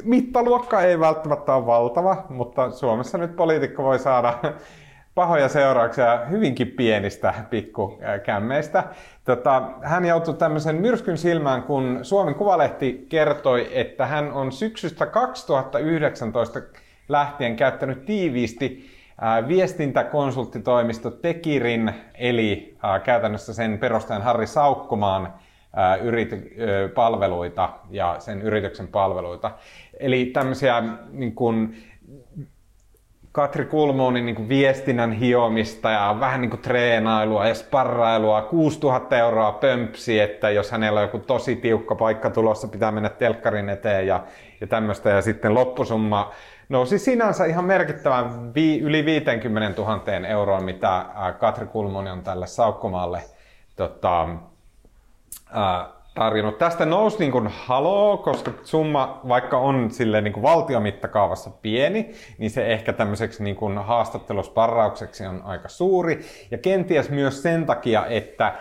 mittaluokka ei välttämättä ole valtava, mutta Suomessa nyt poliitikko voi saada pahoja seurauksia hyvinkin pienistä pikkukämmeistä. Tota, hän joutui tämmöisen myrskyn silmään, kun Suomen Kuvalehti kertoi, että hän on syksystä 2019 lähtien käyttänyt tiiviisti viestintäkonsulttitoimisto Tekirin, eli käytännössä sen perustajan Harri Saukkomaan yrity, palveluita ja sen yrityksen palveluita. Eli tämmöisiä niin kuin, Katri Kulmoonin niin kuin viestinnän hiomista ja vähän niin kuin treenailua ja sparrailua, 6000 euroa pömpsi, että jos hänellä on joku tosi tiukka paikka tulossa, pitää mennä telkkarin eteen ja, ja tämmöistä. Ja sitten loppusumma nousi sinänsä ihan merkittävän vi, yli 50 000 euroa, mitä Katri Kulmoni on tälle Saukkomaalle tota, tarjonnut. Tästä nousi niin kuin haloo, koska summa, vaikka on sille niin kuin valtiomittakaavassa pieni, niin se ehkä tämmöiseksi niin kuin haastattelusparraukseksi on aika suuri. Ja kenties myös sen takia, että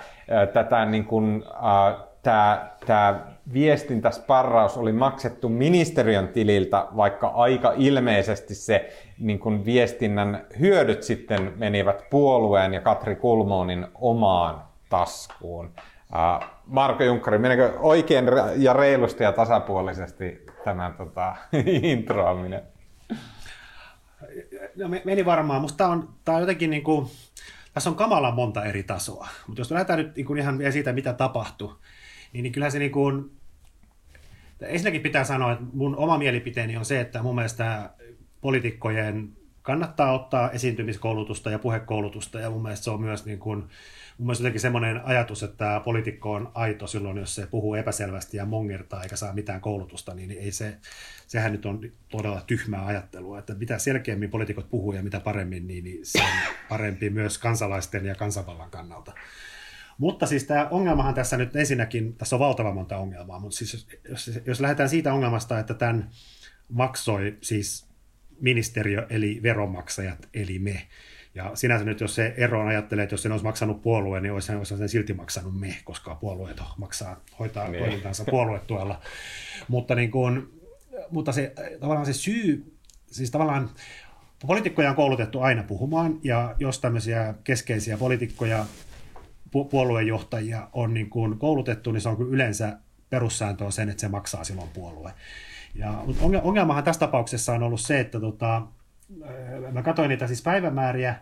tätä niin kuin, tämä, tämä viestintäsparraus oli maksettu ministeriön tililtä, vaikka aika ilmeisesti se niin kuin viestinnän hyödyt sitten menivät puolueen ja Katri Kulmoonin omaan taskuun. Marko Junkkari, menikö oikein ja reilusti ja tasapuolisesti tämä tota, *laughs* introaminen? No, meni varmaan. Musta tämä on, tää on jotenkin niin kuin, tässä on kamalan monta eri tasoa. Mutta jos lähdetään nyt niin ihan vielä siitä, mitä tapahtui, niin, niin kyllähän se niin kuin, Ensinnäkin pitää sanoa, että mun oma mielipiteeni on se, että mun mielestä poliitikkojen kannattaa ottaa esiintymiskoulutusta ja puhekoulutusta, ja mun mielestä se on myös niin kuin, mun mielestä jotenkin semmoinen ajatus, että poliitikko on aito silloin, jos se puhuu epäselvästi ja mongertaa eikä saa mitään koulutusta, niin ei se, sehän nyt on todella tyhmää ajattelua, että mitä selkeämmin poliitikot puhuu ja mitä paremmin, niin, niin se on parempi myös kansalaisten ja kansanvallan kannalta. Mutta siis tämä ongelmahan tässä nyt ensinnäkin, tässä on valtava monta ongelmaa, mutta siis jos, jos, jos lähdetään siitä ongelmasta, että tämän maksoi siis ministeriö eli veronmaksajat eli me, ja sinänsä nyt, jos se ero ajattelee, että jos sen olisi maksanut puolue, niin olisi, olisi sen silti maksanut me, koska puolueet maksaa, hoitaa niin. toimintansa puoluetuella. mutta, niin kuin, mutta se, tavallaan se syy, siis tavallaan poliitikkoja on koulutettu aina puhumaan, ja jos tämmöisiä keskeisiä poliitikkoja, pu- puoluejohtajia on niin kuin koulutettu, niin se on kyllä yleensä perussääntö on sen, että se maksaa silloin puolue. Ja, mutta ongelmahan tässä tapauksessa on ollut se, että tota, mä katsoin niitä siis päivämääriä,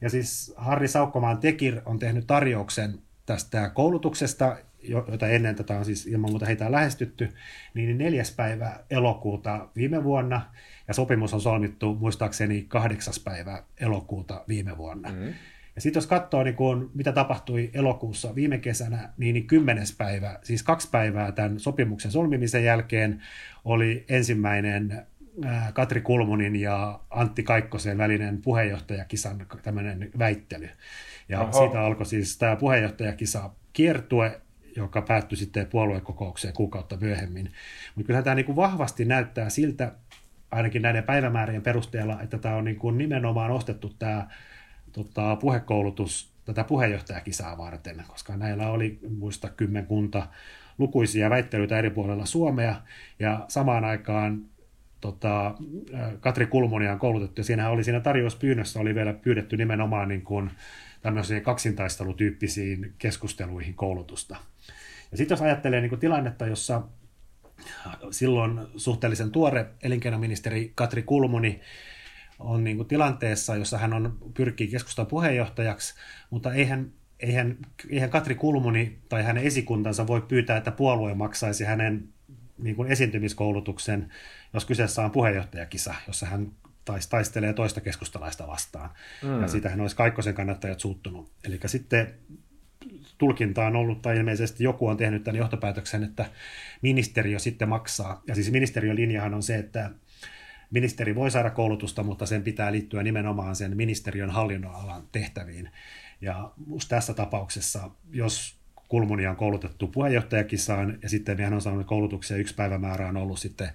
ja siis Harri Saukkomaan Tekir on tehnyt tarjouksen tästä koulutuksesta, jota ennen tätä on siis ilman muuta heitä on lähestytty, niin neljäs päivä elokuuta viime vuonna, ja sopimus on solmittu muistaakseni kahdeksas päivä elokuuta viime vuonna. Mm-hmm. Ja sitten jos katsoo, niin kun, mitä tapahtui elokuussa viime kesänä, niin, niin kymmenes päivä, siis kaksi päivää tämän sopimuksen solmimisen jälkeen, oli ensimmäinen Katri Kulmunin ja Antti Kaikkosen välinen puheenjohtajakisan tämmöinen väittely. Ja Oho. siitä alkoi siis tämä puheenjohtajakisa kiertue, joka päättyi sitten puoluekokoukseen kuukautta myöhemmin. Mutta kyllähän tämä niin kuin vahvasti näyttää siltä, ainakin näiden päivämäärien perusteella, että tämä on niin kuin nimenomaan ostettu tämä tota, puhekoulutus tätä puheenjohtajakisaa varten, koska näillä oli muista kymmenkunta lukuisia väittelyitä eri puolilla Suomea, ja samaan aikaan tota, Katri Kulmonia on koulutettu, ja siinähän oli siinä tarjouspyynnössä oli vielä pyydetty nimenomaan niin kuin tämmöisiin kaksintaistelutyyppisiin keskusteluihin koulutusta. Ja sitten jos ajattelee niin kuin tilannetta, jossa silloin suhteellisen tuore elinkeinoministeri Katri Kulmuni on niin kuin tilanteessa, jossa hän on, pyrkii keskustan puheenjohtajaksi, mutta eihän, eihän, eihän Katri Kulmuni tai hänen esikuntansa voi pyytää, että puolue maksaisi hänen niin kuin esiintymiskoulutuksen, jos kyseessä on puheenjohtajakisa, jossa hän taistelee toista keskustalaista vastaan. Mm. Ja siitähän olisi Kaikkosen kannattajat suuttunut. Eli sitten tulkinta on ollut, tai ilmeisesti joku on tehnyt tämän johtopäätöksen, että ministeriö sitten maksaa. Ja siis ministeriön linjahan on se, että ministeri voi saada koulutusta, mutta sen pitää liittyä nimenomaan sen ministeriön hallinnonalan tehtäviin. Ja tässä tapauksessa, jos Kulmunia on koulutettu puheenjohtajakisaan ja sitten hän on saanut koulutuksia, yksi päivämäärä on ollut sitten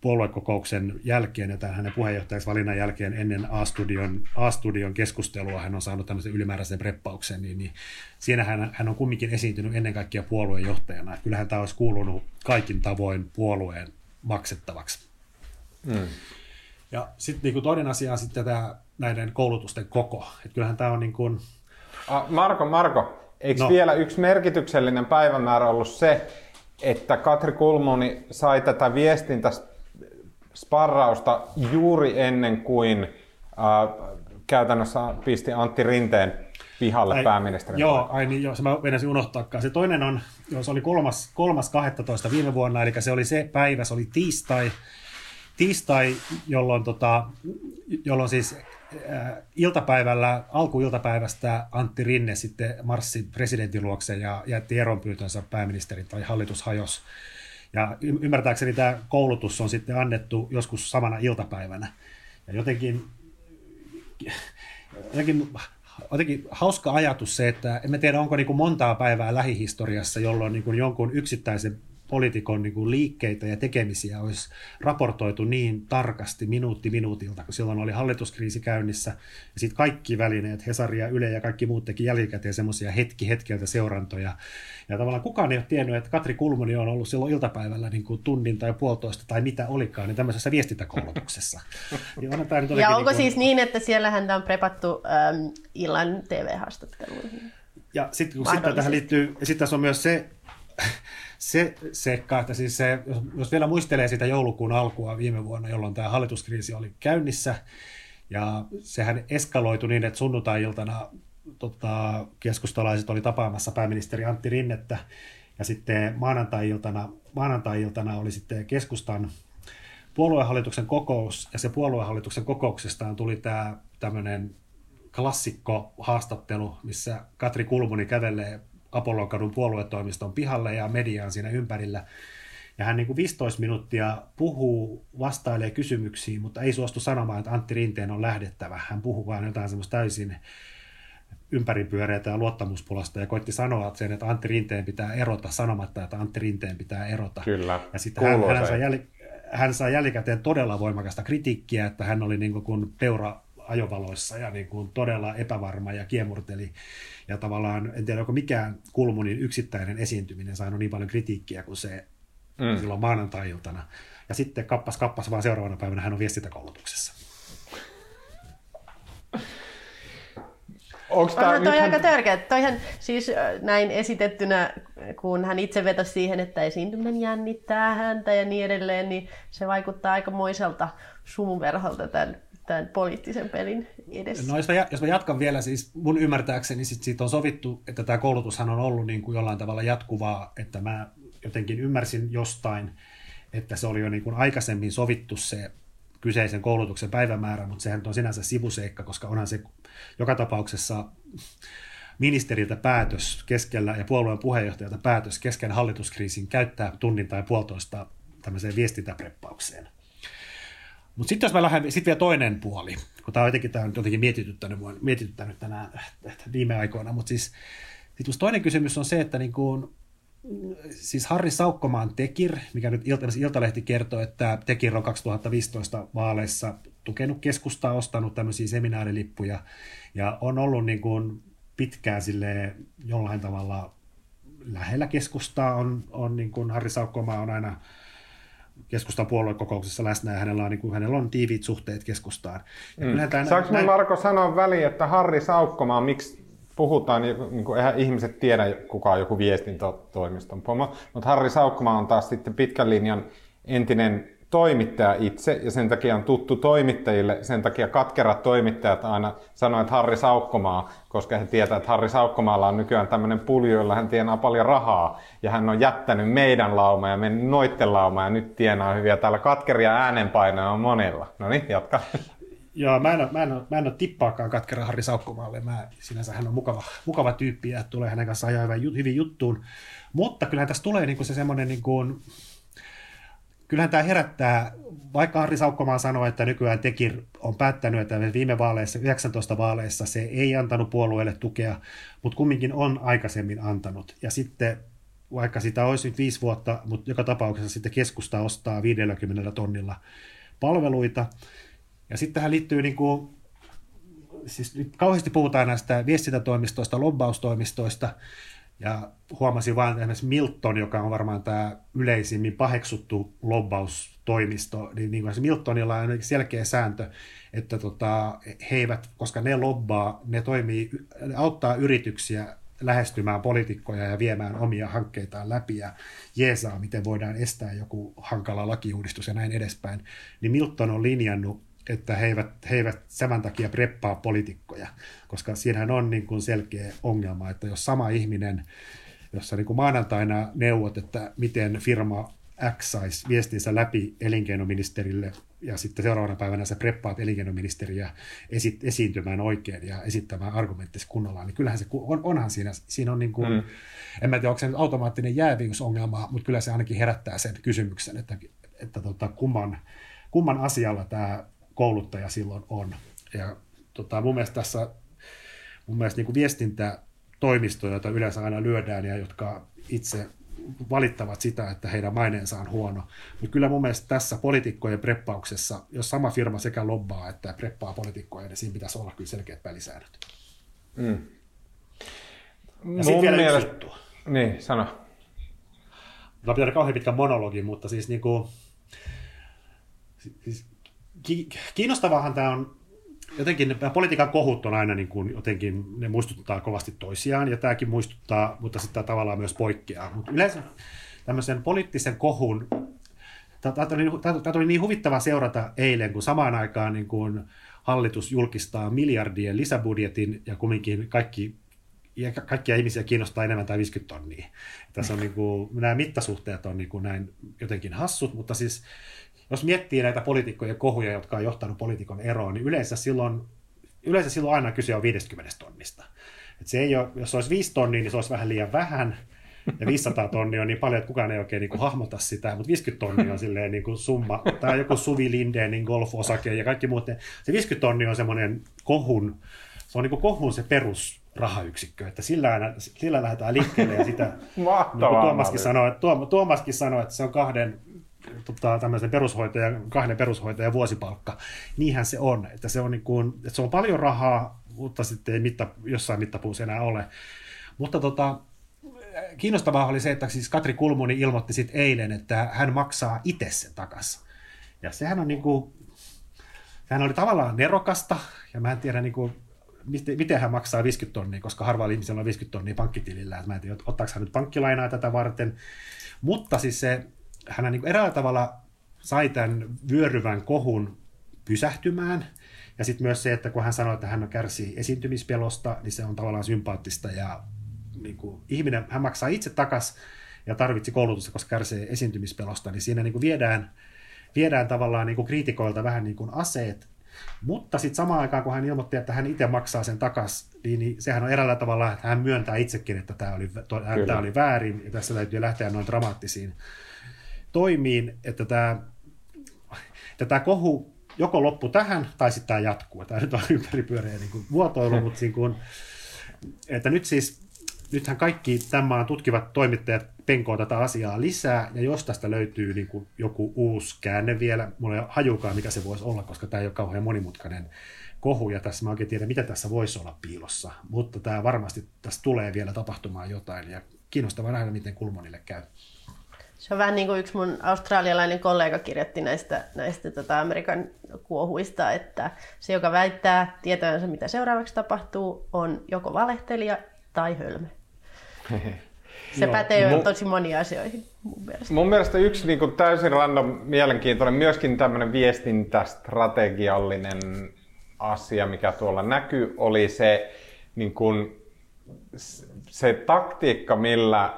puoluekokouksen jälkeen ja tämän hänen puheenjohtajaksi valinnan jälkeen ennen A-studion, A-studion keskustelua hän on saanut tämmöisen ylimääräisen preppauksen, niin, niin siinä hän, hän on kumminkin esiintynyt ennen kaikkea puoluejohtajana. Että kyllähän tämä olisi kuulunut kaikin tavoin puolueen maksettavaksi. Mm. Ja sitten niin toinen asia on sitten tämä näiden koulutusten koko. Että kyllähän tämä on niin kuin... Marko, Marko, eikö no. vielä yksi merkityksellinen päivämäärä ollut se, että Katri Kulmoni sai tätä viestintä sparrausta juuri ennen kuin äh, käytännössä pisti Antti Rinteen pihalle ai, pääministerin. Joo, ai niin, joo, se mä meinasin unohtaakaan. Se toinen on, joo, se oli kolmas, kolmas 12 viime vuonna, eli se oli se päivä, se oli tiistai, tiistai, jolloin, tota, jolloin siis iltapäivällä, alkuiltapäivästä Antti Rinne sitten marssi presidentin luokse ja jätti eronpyytönsä pääministerin tai hallitus hajosi. Ja ymmärtääkseni tämä koulutus on sitten annettu joskus samana iltapäivänä. Ja jotenkin, jotenkin, jotenkin hauska ajatus se, että en tiedä onko niin kuin montaa päivää lähihistoriassa, jolloin niin kuin jonkun yksittäisen poliitikon niin kuin liikkeitä ja tekemisiä olisi raportoitu niin tarkasti minuutti minuutilta, kun silloin oli hallituskriisi käynnissä. Ja sitten kaikki välineet, Hesari ja Yle ja kaikki muut teki jälkikäteen semmoisia hetki hetkeltä seurantoja. Ja tavallaan kukaan ei ole tiennyt, että Katri Kulmuni on ollut silloin iltapäivällä niin kuin tunnin tai puolitoista tai mitä olikaan, niin tämmöisessä viestintäkoulutuksessa. ja, on tämä nyt ja onko niin kuin... siis niin, että siellä häntä on prepattu ähm, illan TV-haastatteluihin? Ja sitten sit tähän liittyy, ja sitten tässä on myös se, se seikka, että siis se, jos, jos vielä muistelee sitä joulukuun alkua viime vuonna, jolloin tämä hallituskriisi oli käynnissä, ja sehän eskaloitui niin, että sunnuntai-iltana tota, keskustalaiset oli tapaamassa pääministeri Antti Rinnettä, Ja sitten maanantai-iltana, maanantai-iltana oli sitten keskustan puoluehallituksen kokous, ja se puoluehallituksen kokouksestaan tuli tämä tämmöinen klassikko haastattelu, missä Katri Kulmuni kävelee Apollonkadun puoluetoimiston pihalle ja mediaan siinä ympärillä. Ja hän niin kuin 15 minuuttia puhuu, vastailee kysymyksiin, mutta ei suostu sanomaan, että Antti Rinteen on lähdettävä. Hän puhuu vain jotain semmoista täysin ympäripyöreitä ja luottamuspulasta ja koitti sanoa sen, että Antti Rinteen pitää erota sanomatta, että Antti Rinteen pitää erota. Kyllä, ja sitten hän, hän, sai jäl, hän sai jälkikäteen todella voimakasta kritiikkiä, että hän oli niin kuin peura ajovaloissa ja niin kuin todella epävarma ja kiemurteli. Ja tavallaan, en tiedä, onko mikään Kulmunin yksittäinen esiintyminen saanut niin paljon kritiikkiä kuin se mm. silloin maanantai-iltana. Ja sitten kappas kappas vaan seuraavana päivänä hän on viestintäkoulutuksessa. Onko tämä toi nythän... aika törkeä. Toihan siis näin esitettynä, kun hän itse vetosi siihen, että esiintyminen jännittää häntä ja niin edelleen, niin se vaikuttaa aika moiselta sumuverholta tämän, tämän poliittisen pelin edessä. No jos mä, jos mä jatkan vielä, siis mun ymmärtääkseni sit siitä on sovittu, että tämä koulutushan on ollut niin kuin jollain tavalla jatkuvaa, että mä jotenkin ymmärsin jostain, että se oli jo niin kuin aikaisemmin sovittu se kyseisen koulutuksen päivämäärä, mutta sehän on sinänsä sivuseikka, koska onhan se joka tapauksessa ministeriltä päätös keskellä ja puolueen puheenjohtajalta päätös kesken hallituskriisin käyttää tunnin tai puolitoista tämmöiseen viestintäpreppaukseen. Mutta sitten jos mä lähden, sitten vielä toinen puoli, kun tämä on jotenkin, tämä on jotenkin mietityttänyt, mietityttänyt tänään viime aikoina, mutta siis sit toinen kysymys on se, että niin kuin, siis Harri Saukkomaan Tekir, mikä nyt Iltalehti kertoo, että Tekir on 2015 vaaleissa tukenut keskustaa, ostanut tämmöisiä seminaarilippuja ja on ollut niin kuin pitkään sille jollain tavalla lähellä keskustaa. On, on niin kuin Harri Saukkomaa on aina keskustan puoluekokouksessa läsnä ja hänellä on, niin kuin, hänellä on tiiviit suhteet keskustaan. mm. Saanko näin... Marko sanoa väliin, että Harri Saukkomaa, miksi puhutaan, niin kuin, eihän ihmiset tiedä, kuka on joku viestintätoimiston pomo, mutta Harri Saukkomaa on taas sitten pitkän linjan entinen toimittaja itse, ja sen takia on tuttu toimittajille, sen takia katkerat toimittajat aina sanoo, että Harri Saukkomaa, koska he tietää, että Harri Saukkomaalla on nykyään tämmöinen pulju, jolla hän tienaa paljon rahaa, ja hän on jättänyt meidän lauma ja mennyt noitten lauma, ja nyt tienaa hyviä. Täällä katkeria äänenpainoja on monilla. No niin, jatka. Joo, mä en, ole, mä, en ole, mä en ole tippaakaan katkera Harri Saukkomaalle. Mä, sinänsä hän on mukava, mukava tyyppi ja tulee hänen kanssaan ajaa hyvin, juttuun. Mutta kyllähän tässä tulee niin se semmoinen, niin kuin, kyllähän tämä herättää, vaikka Harri Saukkomaa sanoi, että nykyään Tekir on päättänyt, että viime vaaleissa, 19 vaaleissa se ei antanut puolueelle tukea, mutta kumminkin on aikaisemmin antanut. Ja sitten vaikka sitä olisi nyt viisi vuotta, mutta joka tapauksessa sitten keskusta ostaa 50 tonnilla palveluita, ja sitten tähän liittyy niin kuin, siis nyt kauheasti puhutaan näistä viestintätoimistoista, lobbaustoimistoista, ja huomasin vain esimerkiksi Milton, joka on varmaan tämä yleisimmin paheksuttu lobbaustoimisto, niin, niin Miltonilla on selkeä sääntö, että tota, he eivät, koska ne lobbaa, ne toimii, ne auttaa yrityksiä lähestymään poliitikkoja ja viemään omia hankkeitaan läpi ja jeesaa, miten voidaan estää joku hankala lakiuudistus ja näin edespäin, niin Milton on linjannut, että he eivät, he eivät tämän takia preppaa poliitikkoja, koska siinähän on niin kuin selkeä ongelma, että jos sama ihminen, jossa niin kuin maanantaina neuvot, että miten firma X saisi viestinsä läpi elinkeinoministerille ja sitten seuraavana päivänä sä preppaat elinkeinoministeriä esi- esiintymään oikein ja esittämään argumenttisi kunnolla, niin kyllähän se on, onhan siinä, siinä on niin kuin, mm. en mä tiedä, onko se nyt automaattinen jääviysongelma, mutta kyllä se ainakin herättää sen kysymyksen, että, että tota, kumman, kumman asialla tämä kouluttaja silloin on. Ja tota, mun mielestä tässä mun mielestä niin kuin viestintätoimistoja, joita yleensä aina lyödään ja jotka itse valittavat sitä, että heidän maineensa on huono. Mutta kyllä mun mielestä tässä poliitikkojen preppauksessa, jos sama firma sekä lobbaa että preppaa poliitikkoja, niin siinä pitäisi olla kyllä selkeät välisäännöt. Mm. Ja sitten vielä mielestä... yksi juttu. Niin, sano. Mä pitää kauhean pitkä monologi, mutta siis, niin kuin, siis kiinnostavahan tämä on, jotenkin politiikan kohut on aina niin kuin, jotenkin, ne muistuttaa kovasti toisiaan, ja tämäkin muistuttaa, mutta sitten tavallaan myös poikkeaa. Mutta yleensä tämmöisen poliittisen kohun, tämä oli niin huvittava seurata eilen, kun samaan aikaan niin kuin hallitus julkistaa miljardien lisäbudjetin, ja kumminkin kaikki ja kaikkia ihmisiä kiinnostaa enemmän tai 50 tonnia. Tässä on niin kuin, nämä mittasuhteet on niin kuin näin jotenkin hassut, mutta siis jos miettii näitä poliitikkojen kohuja, jotka on johtanut poliitikon eroon, niin yleensä silloin, yleensä silloin aina kyse on 50 tonnista. Et se ei ole, jos olisi 5 tonnia, niin se olisi vähän liian vähän, ja 500 tonnia on niin paljon, että kukaan ei oikein niin kuin hahmota sitä, mutta 50 tonnia on silleen niin kuin summa, tai joku Suvi Lindeenin golf-osake ja kaikki muut. Se 50 tonnia on semmoinen kohun, se on niin kuin kohun se perus rahayksikkö, että sillä, sillä lähdetään liikkeelle ja sitä, *laughs* niin kuin Tuomaskin sanoi, Tuom, Tuomaskin sanoi, että se on kahden tota, tämmöisen perushoitajan, kahden perushoitajan vuosipalkka. Niinhän se on, että se on, niin kuin, että se on paljon rahaa, mutta sitten ei mitta, jossain mittapuussa enää ole. Mutta tota, kiinnostavaa oli se, että siis Katri Kulmuni ilmoitti sitten eilen, että hän maksaa itse sen takaisin. Ja sehän on niin kuin, sehän oli tavallaan nerokasta, ja mä en tiedä niin kuin, miten hän maksaa 50 tonnia, koska harvalla ihmisellä on 50 tonnia pankkitilillä, että mä en tiedä, ottaako hän nyt pankkilainaa tätä varten, mutta siis se, hän niin eräällä tavalla sai tämän vyöryvän kohun pysähtymään, ja sitten myös se, että kun hän sanoi, että hän kärsii esiintymispelosta, niin se on tavallaan sympaattista ja niin kuin, ihminen, hän maksaa itse takas ja tarvitsi koulutusta, koska kärsii esiintymispelosta, niin siinä niin kuin viedään, viedään tavallaan niin kuin kriitikoilta vähän niin kuin aseet, mutta sitten samaan aikaan, kun hän ilmoitti, että hän itse maksaa sen takas, niin, niin sehän on eräällä tavalla, että hän myöntää itsekin, että tämä oli, tämä oli väärin, ja tässä täytyy lähteä noin dramaattisiin toimiin, että tämä, että tämä kohu joko loppu tähän, tai sitten tämä jatkuu. Tämä nyt on *laughs* ympäripyöreä niin vuotoilu, mutta niin kuin, *laughs* että nyt siis nythän kaikki tämän tutkivat toimittajat penkoo tätä asiaa lisää, ja jos tästä löytyy niin kuin joku uusi käänne vielä, mulla ei hajukaan, mikä se voisi olla, koska tämä ei ole kauhean monimutkainen kohu, ja tässä mä oikein tiedän, mitä tässä voisi olla piilossa, mutta tämä varmasti tässä tulee vielä tapahtumaan jotain, ja kiinnostavaa nähdä, miten Kulmonille käy. Se on vähän niin kuin yksi mun australialainen kollega kirjoitti näistä, näistä tota Amerikan kuohuista, että se, joka väittää tietävänsä, mitä seuraavaksi tapahtuu, on joko valehtelija tai hölmö. Se Joo. pätee mun, tosi moniin asioihin mun mielestä. Mun mielestä yksi niin kuin täysin random mielenkiintoinen, myöskin tämmöinen viestintästrategiallinen asia, mikä tuolla näkyy, oli se, niin kuin, se taktiikka, millä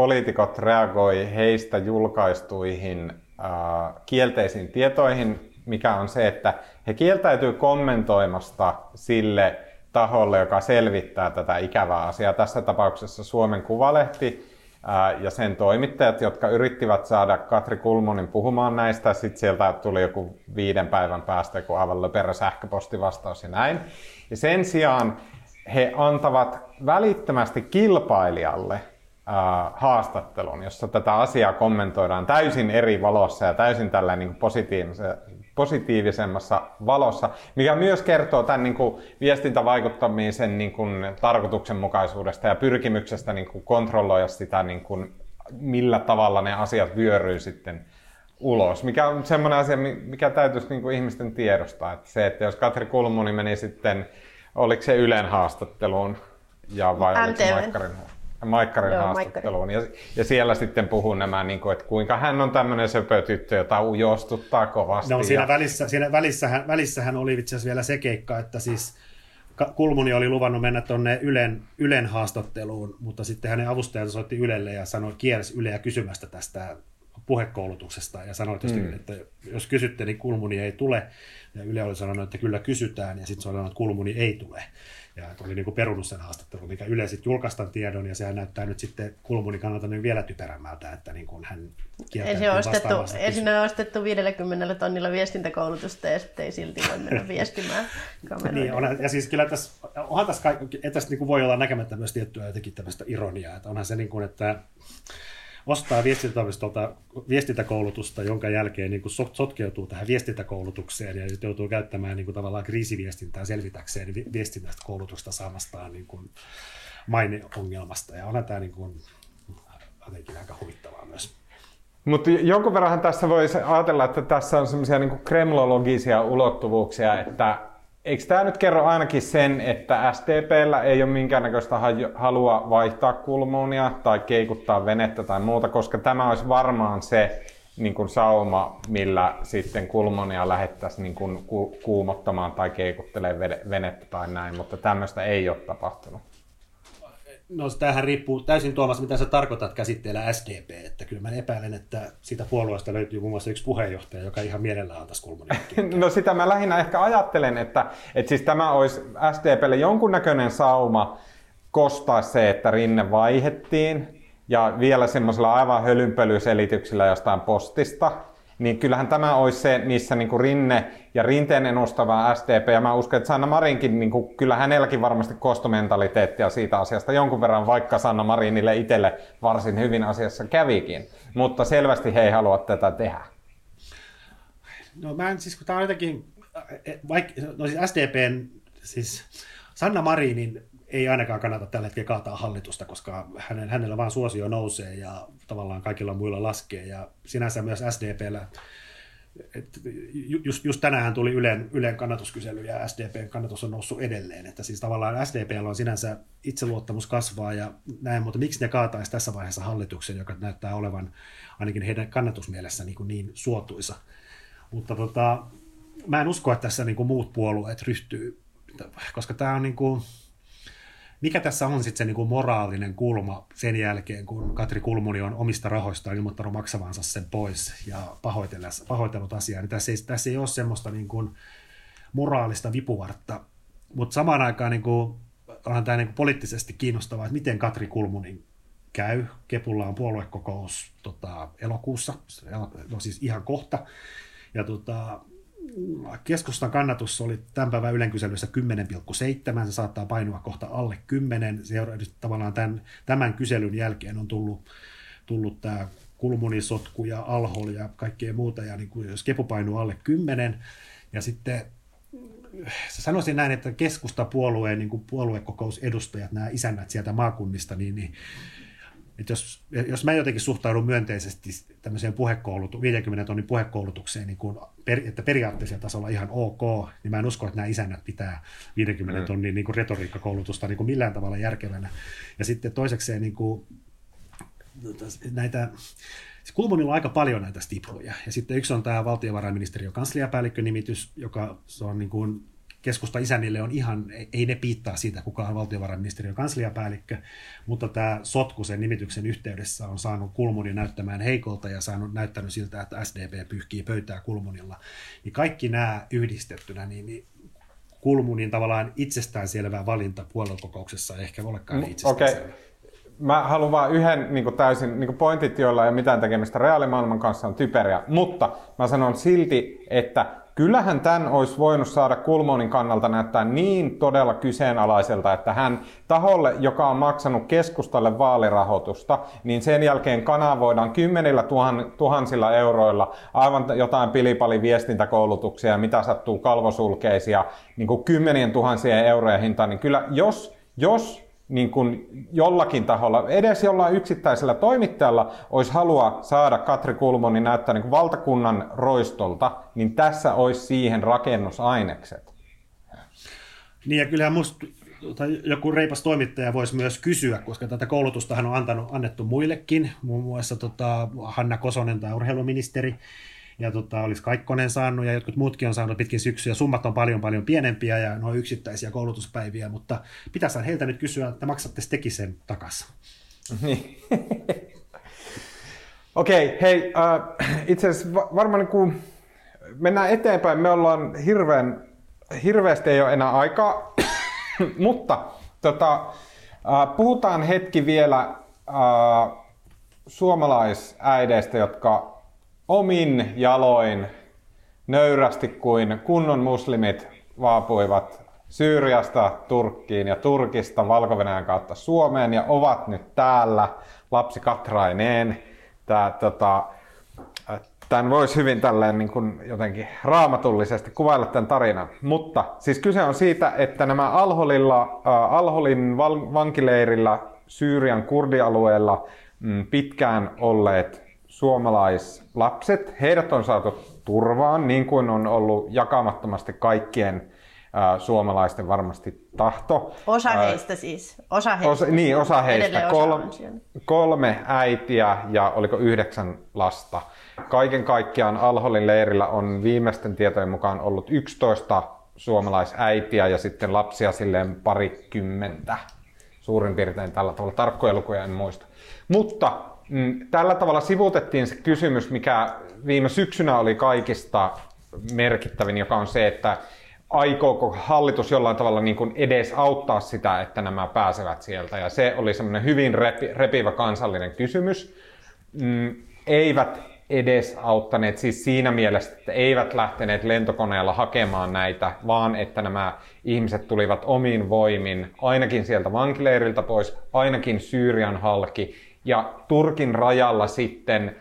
poliitikot reagoi heistä julkaistuihin äh, kielteisiin tietoihin, mikä on se, että he kieltäytyy kommentoimasta sille taholle, joka selvittää tätä ikävää asiaa. Tässä tapauksessa Suomen Kuvalehti ja sen toimittajat, jotka yrittivät saada Katri Kulmonin puhumaan näistä. Sitten sieltä tuli joku viiden päivän päästä joku aivan löperä sähköpostivastaus ja näin. Ja sen sijaan he antavat välittömästi kilpailijalle haastattelun, jossa tätä asiaa kommentoidaan täysin eri valossa ja täysin tällä niin positiivisemmassa valossa, mikä myös kertoo tämän niin kuin viestintävaikuttamisen niin kuin tarkoituksenmukaisuudesta ja pyrkimyksestä niin kuin kontrolloida sitä, niin kuin, millä tavalla ne asiat vyöryy sitten ulos, mikä on semmoinen asia, mikä täytyisi niin kuin ihmisten tiedostaa. Että se, että jos Katri Kulmuni meni sitten, oliko se Ylen haastatteluun ja vai oliko se Maikkarin Maikkarin Joo, haastatteluun. Ja, ja, siellä sitten puhuu nämä, niin kuin, että kuinka hän on tämmöinen söpötyttö, jota ujostuttaa kovasti. No siinä, ja... välissä, siinä välissähän, välissähän oli itse asiassa vielä se keikka, että siis Kulmuni oli luvannut mennä tuonne Ylen, Ylen haastatteluun, mutta sitten hänen avustajansa soitti Ylelle ja sanoi, kiersi Yleä kysymästä tästä puhekoulutuksesta ja sanoi, että, mm. että jos kysytte, niin Kulmuni ei tule. Ja Yle oli sanonut, että kyllä kysytään ja sitten sanonut, että Kulmuni ei tule ja oli niin kuin perunut sen haastattelun, mikä Yle sitten julkaistaan tiedon, ja sehän näyttää nyt sitten Kulmunin kannalta niin vielä typerämmältä, että niin kuin hän Ensin on ostettu, ensin on ostettu 50 tonnilla viestintäkoulutusta, ja sitten ei silti voi mennä *laughs* viestimään niin, on, ja siis kyllä tässä, onhan tässä, kaikki, tässä niin kuin voi olla näkemättä myös tiettyä jotenkin tämmöistä ironiaa, että onhan se niin kuin, että ostaa viestintätoimistolta viestintäkoulutusta, jonka jälkeen niin kuin sotkeutuu tähän viestintäkoulutukseen ja sitten joutuu käyttämään niin kuin tavallaan kriisiviestintää selvitäkseen viestintästä koulutusta saamastaan niin kuin maineongelmasta. Ja onhan tämä niin kuin, jotenkin aika huvittavaa myös. Mutta jonkun verran tässä voisi ajatella, että tässä on semmoisia niin kremlologisia ulottuvuuksia, että Eikö tämä nyt kerro ainakin sen, että SDPllä ei ole minkäännäköistä halua vaihtaa kulmuunia tai keikuttaa venettä tai muuta, koska tämä olisi varmaan se niin kuin sauma, millä sitten kulmonia lähettäisiin niin kuin ku- kuumottamaan tai keikuttelemaan venettä tai näin, mutta tämmöistä ei ole tapahtunut. No tämähän riippuu täysin Tuomas, mitä sä tarkoitat käsitteellä SDP, että kyllä mä epäilen, että siitä puolueesta löytyy muun muassa yksi puheenjohtaja, joka ihan mielellään antaisi Kulmunin. *laughs* No sitä mä lähinnä ehkä ajattelen, että, että siis tämä olisi SDPlle jonkunnäköinen sauma kostaa se, että rinne vaihettiin ja vielä semmoisella aivan hölynpölyselityksillä jostain postista, niin kyllähän tämä olisi se, missä niin kuin Rinne ja Rinteen ennustava SDP, ja mä uskon, että Sanna Marinkin, niin kuin, kyllä hänelläkin varmasti kostomentaliteettia siitä asiasta jonkun verran, vaikka Sanna Marinille itselle varsin hyvin asiassa kävikin. Mutta selvästi he ei halua tätä tehdä. No mä en siis, kun tämä on jotenkin, vaikka, no siis SDPn, siis Sanna Marinin ei ainakaan kannata tällä hetkellä kaataa hallitusta, koska hänen, hänellä vaan suosio nousee ja tavallaan kaikilla muilla laskee. Ja sinänsä myös SDPllä, että just, just tänään tuli Ylen, Ylen kannatuskysely ja SDPn kannatus on noussut edelleen. Että siis tavallaan SDPllä on sinänsä itseluottamus kasvaa ja näin, mutta miksi ne kaataisi tässä vaiheessa hallituksen, joka näyttää olevan ainakin heidän kannatusmielessä niin, niin suotuisa. Mutta tota, mä en usko, että tässä niin kuin muut puolueet ryhtyy, koska tämä on niin kuin, mikä tässä on sitten se niinku moraalinen kulma sen jälkeen, kun Katri Kulmuni on omista rahoistaan ilmoittanut maksavansa sen pois ja pahoitellut asiaa, niin tässä ei, tässä ei ole semmoista niinku moraalista vipuvartta, mutta samaan aikaan niinku, onhan tämä niinku poliittisesti kiinnostavaa, että miten Katri Kulmunin käy. Kepulla on puoluekokous tota, elokuussa, no siis ihan kohta, ja tota, keskustan kannatus oli tämän päivän ylenkyselyssä 10,7, se saattaa painua kohta alle 10. Se tavallaan tämän, tämän kyselyn jälkeen on tullut, tullut tämä kulmunisotku ja alhol ja kaikkea muuta, ja niin kuin jos kepu painuu alle 10, ja sitten sanoisin näin, että keskustapuolueen niin kuin puoluekokousedustajat, nämä isännät sieltä maakunnista, niin, niin että jos, jos mä jotenkin suhtaudun myönteisesti tämmöiseen puhekoulutu, 50 tonnin puhekoulutukseen, niin kun, per, että periaatteessa tasolla ihan ok, niin mä en usko, että nämä isännät pitää 50 mm. tonnin niin kuin retoriikkakoulutusta niin kuin millään tavalla järkevänä. Ja sitten toisekseen niin kuin, näitä, Kulmunilla on aika paljon näitä stipluja. Ja sitten yksi on tämä valtiovarainministeriön kansliapäällikkö-nimitys, joka se on niin kuin keskusta isännille on ihan, ei ne piittaa siitä, kuka on valtiovarainministeriön kansliapäällikkö, mutta tämä sotku sen nimityksen yhteydessä on saanut Kulmunin näyttämään heikolta ja saanut näyttänyt siltä, että SDP pyyhkii pöytää Kulmunilla. Niin kaikki nämä yhdistettynä, niin, niin Kulmunin tavallaan itsestäänselvä valinta puoluekokouksessa ei ehkä olekaan niin itsestäänselvä. Okay. Mä haluan vain yhden niin täysin niin pointit, joilla ei ole mitään tekemistä reaalimaailman kanssa, on typeriä. Mutta mä sanon silti, että kyllähän tämän olisi voinut saada Kulmonin kannalta näyttää niin todella kyseenalaiselta, että hän taholle, joka on maksanut keskustalle vaalirahoitusta, niin sen jälkeen kanavoidaan kymmenillä tuhan, tuhansilla euroilla aivan jotain pilipali viestintäkoulutuksia, mitä sattuu kalvosulkeisia, niin kuin kymmenien tuhansien eurojen hintaan, niin kyllä jos, jos niin kuin jollakin taholla, edes jollain yksittäisellä toimittajalla olisi halua saada Katri Kulmonin näyttää niin kuin valtakunnan roistolta, niin tässä olisi siihen rakennusainekset. Niin ja kyllähän musta tai joku reipas toimittaja voisi myös kysyä, koska tätä koulutustahan on antanut, annettu muillekin, muun muassa tota, Hanna Kosonen tai urheiluministeri, ja tota, olisi Kaikkonen saanut ja jotkut muutkin on saanut pitkin syksyä. Summat on paljon paljon pienempiä ja noin yksittäisiä koulutuspäiviä, mutta pitäisi heiltä nyt kysyä, että maksatte tekin sen takaisin. Niin. Okei, okay, hei, äh, itse asiassa varmaan niin kuin mennään eteenpäin. Me ollaan hirveän, hirveästi ei ole enää aikaa, *coughs* mutta tota, äh, puhutaan hetki vielä äh, suomalaisäideistä, jotka omin jaloin nöyrästi kuin kunnon muslimit vaapuivat Syyriasta Turkkiin ja Turkista valko kautta Suomeen ja ovat nyt täällä lapsi Katraineen. Tää, tota, tämän voisi hyvin tälleen niin kuin jotenkin raamatullisesti kuvailla tämän tarinan. Mutta siis kyse on siitä, että nämä Alholilla, äh, Alholin val- vankileirillä Syyrian kurdialueella mm, pitkään olleet suomalaislapset, heidät on saatu turvaan, niin kuin on ollut jakamattomasti kaikkien suomalaisten varmasti tahto. Osa heistä siis. Osa heistä. Osa, niin, osa heistä. Kol, kolme äitiä ja oliko yhdeksän lasta. Kaiken kaikkiaan Alholin leirillä on viimeisten tietojen mukaan ollut 11 suomalaisäitiä ja sitten lapsia silleen parikymmentä suurin piirtein tällä tavalla. Tarkkoja lukuja en muista. Mutta tällä tavalla sivuutettiin se kysymys, mikä viime syksynä oli kaikista merkittävin, joka on se, että aikooko hallitus jollain tavalla niin kuin edes auttaa sitä, että nämä pääsevät sieltä. Ja se oli semmoinen hyvin repi, repivä kansallinen kysymys. Mm, eivät edes auttaneet siis siinä mielessä, että eivät lähteneet lentokoneella hakemaan näitä, vaan että nämä ihmiset tulivat omiin voimin, ainakin sieltä vankileiriltä pois, ainakin Syyrian halki, ja Turkin rajalla sitten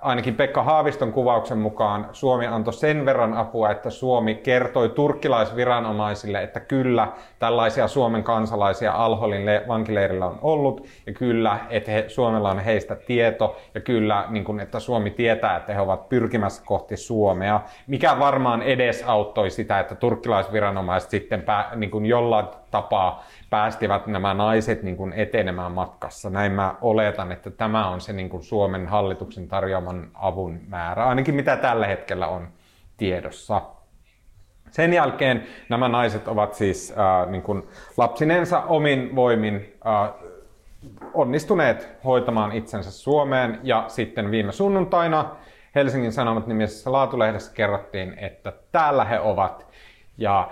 ainakin Pekka Haaviston kuvauksen mukaan Suomi antoi sen verran apua, että Suomi kertoi turkkilaisviranomaisille, että kyllä tällaisia Suomen kansalaisia Alholin vankileirillä on ollut ja kyllä, että he, Suomella on heistä tieto ja kyllä, niin kuin, että Suomi tietää, että he ovat pyrkimässä kohti Suomea, mikä varmaan edesauttoi sitä, että turkkilaisviranomaiset sitten pää, niin jollain tapaa päästivät nämä naiset niin kuin etenemään matkassa. Näin mä oletan, että tämä on se niin kuin Suomen hallituksen tarjoaman avun määrä, ainakin mitä tällä hetkellä on tiedossa. Sen jälkeen nämä naiset ovat siis äh, niin kuin lapsinensa omin voimin äh, onnistuneet hoitamaan itsensä Suomeen ja sitten viime sunnuntaina Helsingin Sanomat nimisessä laatulehdessä kerrottiin, että täällä he ovat ja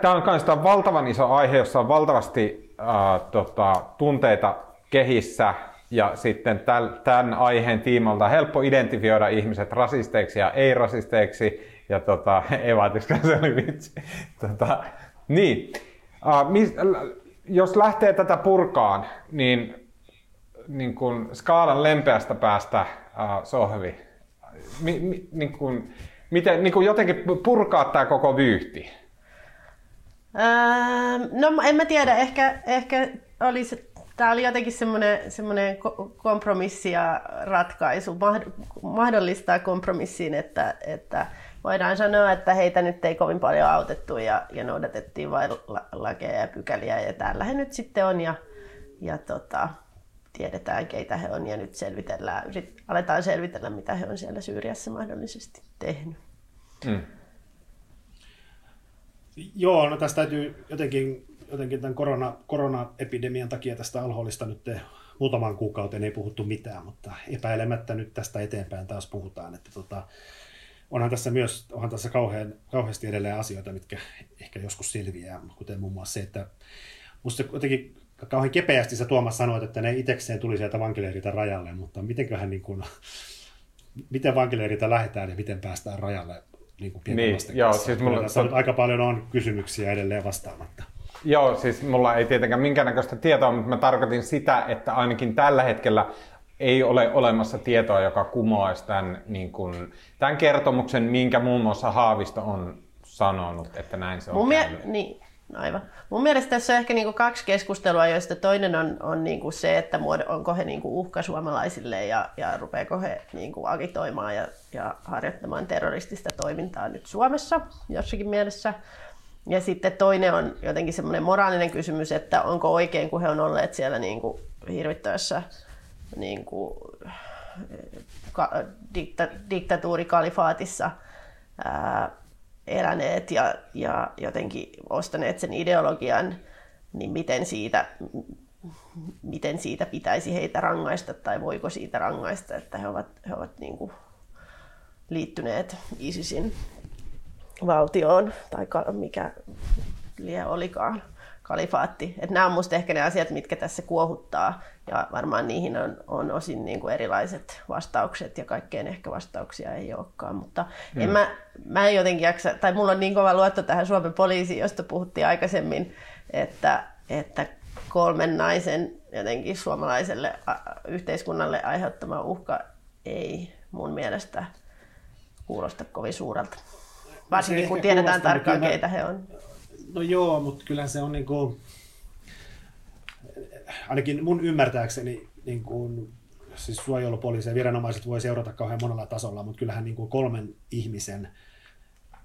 tämä on myös valtavan iso aihe, jossa on valtavasti äh, tota, tunteita kehissä ja sitten tämän aiheen tiimalta helppo identifioida ihmiset rasisteiksi ja ei-rasisteiksi. Ja tota, *laughs* ei vaatisikaan se oli vitsi. *laughs* Tota, niin, äh, mis, jos lähtee tätä purkaan, niin, niin kun skaalan lempeästä päästä äh, sohvi, mi, mi, niin kun, miten niin kuin jotenkin purkaa tämä koko vyyhti? Öö, no en mä tiedä, ehkä, ehkä olisi, tämä oli jotenkin semmoinen, semmoinen kompromissi ja ratkaisu, mahdollistaa kompromissiin, että, että voidaan sanoa, että heitä nyt ei kovin paljon autettu ja, ja noudatettiin vain lakeja ja pykäliä ja täällä he nyt sitten on ja, ja tota, tiedetään keitä he on ja nyt selvitellään, aletaan selvitellä mitä he on siellä Syyriassa mahdollisesti tehnyt. Mm. Joo, no tästä täytyy jotenkin, jotenkin tämän korona, koronaepidemian takia tästä alhollista nyt muutaman kuukauden ei puhuttu mitään, mutta epäilemättä nyt tästä eteenpäin taas puhutaan. Että tota, onhan tässä myös onhan tässä kauhean, kauheasti edelleen asioita, mitkä ehkä joskus selviää, kuten muun muassa se, että musta jotenkin kauhean kepeästi sä Tuomas sanoit, että ne itsekseen tuli sieltä vankileiriltä rajalle, mutta mitenköhän niin kuin, miten vankileiriltä lähdetään ja miten päästään rajalle niin kuin niin, joo, siis mulla, tässä tot... aika paljon on kysymyksiä edelleen vastaamatta. Joo, siis mulla ei tietenkään minkäännäköistä tietoa, mutta mä tarkoitin sitä, että ainakin tällä hetkellä ei ole olemassa tietoa, joka kumoaisi tämän, niin kuin, tämän kertomuksen, minkä muun muassa Haavisto on sanonut, että näin se on Mun mie- niin, Aivan. Mun mielestä tässä on ehkä niinku kaksi keskustelua, joista toinen on, on niinku se, että onko he niinku uhka suomalaisille ja, ja rupeako he niinku agitoimaan ja, ja harjoittamaan terroristista toimintaa nyt Suomessa jossakin mielessä. Ja sitten toinen on jotenkin semmoinen moraalinen kysymys, että onko oikein, kun he on olleet siellä niinku hirvittävässä niinku, ka, dikta, diktatuurikalifaatissa ää, eläneet ja, ja jotenkin ostaneet sen ideologian, niin miten siitä, miten siitä pitäisi heitä rangaista tai voiko siitä rangaista, että he ovat, he ovat niin kuin liittyneet ISISin valtioon tai mikä lie olikaan kalifaatti. Et nämä on minusta ehkä ne asiat, mitkä tässä kuohuttaa ja varmaan niihin on, on osin niin kuin erilaiset vastaukset ja kaikkeen ehkä vastauksia ei olekaan. Mutta mm. en mä, mä en jotenkin jaksa, tai mulla on niin kova luotto tähän Suomen poliisiin, josta puhuttiin aikaisemmin, että, että kolmen naisen jotenkin suomalaiselle yhteiskunnalle aiheuttama uhka ei mun mielestä kuulosta kovin suurelta. Varsinkin kun tiedetään tarkkaan, keitä he on. No joo, mutta kyllä se on niin kuin, ainakin mun ymmärtääkseni niin kuin, siis suojelupoliisi ja viranomaiset voi seurata kauhean monella tasolla, mutta kyllähän niin kuin kolmen ihmisen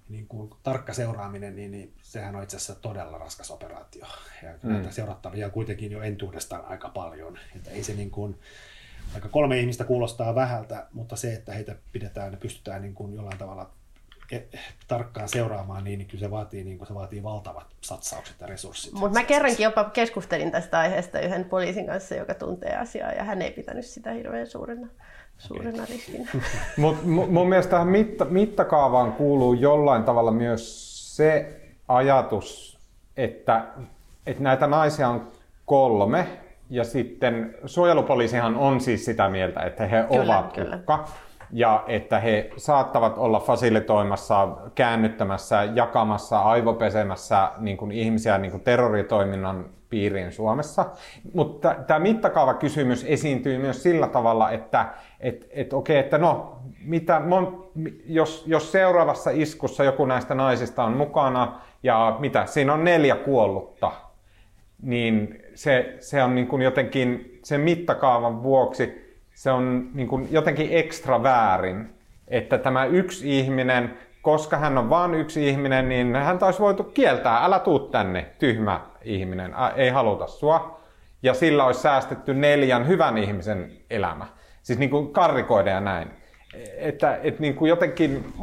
niin kuin tarkka seuraaminen, niin, niin sehän on itse asiassa todella raskas operaatio. Ja mm. näitä seurattavia kuitenkin jo entuudestaan aika paljon. Että ei se niin kuin, vaikka kolme ihmistä kuulostaa vähältä, mutta se, että heitä pidetään ja pystytään niin kuin jollain tavalla tarkkaan seuraamaan, niin, niin kyllä se vaatii, niin kuin se vaatii valtavat satsaukset ja resurssit. Mutta mä kerrankin jopa keskustelin tästä aiheesta yhden poliisin kanssa, joka tuntee asiaa, ja hän ei pitänyt sitä hirveän suurena, suurena okay. riskinä. *laughs* Mut mun mielestä tähän mitta, mittakaavaan kuuluu jollain tavalla myös se ajatus, että, että näitä naisia on kolme, ja sitten suojelupoliisihan on siis sitä mieltä, että he kyllä, ovat kyllä. uhka ja että he saattavat olla fasilitoimassa, käännyttämässä, jakamassa, aivopesemässä niin kuin ihmisiä niin kuin terroritoiminnan piiriin Suomessa. Mutta tämä mittakaava kysymys esiintyy myös sillä tavalla, että et, et, okei, okay, että no, mitä, mon, jos, jos seuraavassa iskussa joku näistä naisista on mukana ja mitä, siinä on neljä kuollutta, niin se, se on niin kuin jotenkin sen mittakaavan vuoksi se on niin kuin jotenkin ekstra väärin, että tämä yksi ihminen, koska hän on vain yksi ihminen, niin hän olisi voitu kieltää, älä tuu tänne, tyhmä ihminen, ei haluta sua. Ja sillä olisi säästetty neljän hyvän ihmisen elämä. Siis niin kuin karrikoiden ja näin. Että, että niin kuin jotenkin...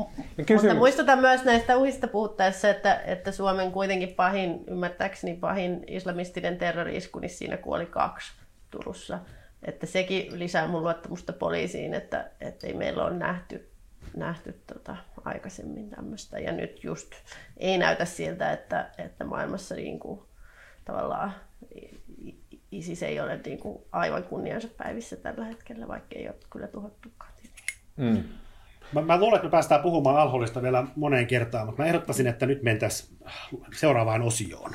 Mutta muistutan myös näistä uhista puhuttaessa, että, että Suomen kuitenkin pahin, ymmärtääkseni pahin islamistinen terrori-isku, niin siinä kuoli kaksi Turussa. Että sekin lisää mun luottamusta poliisiin, että, että ei meillä ole nähty, nähty tota aikaisemmin tämmöistä. Ja nyt just ei näytä siltä, että, että maailmassa niin kuin, tavallaan ISIS ei ole niin kuin aivan kunniansa päivissä tällä hetkellä, vaikka ei ole kyllä tuhottukaan. Mm. Mä, mä luulen, että me päästään puhumaan alkoholista vielä moneen kertaan, mutta mä ehdottaisin, että nyt mentäisiin seuraavaan osioon.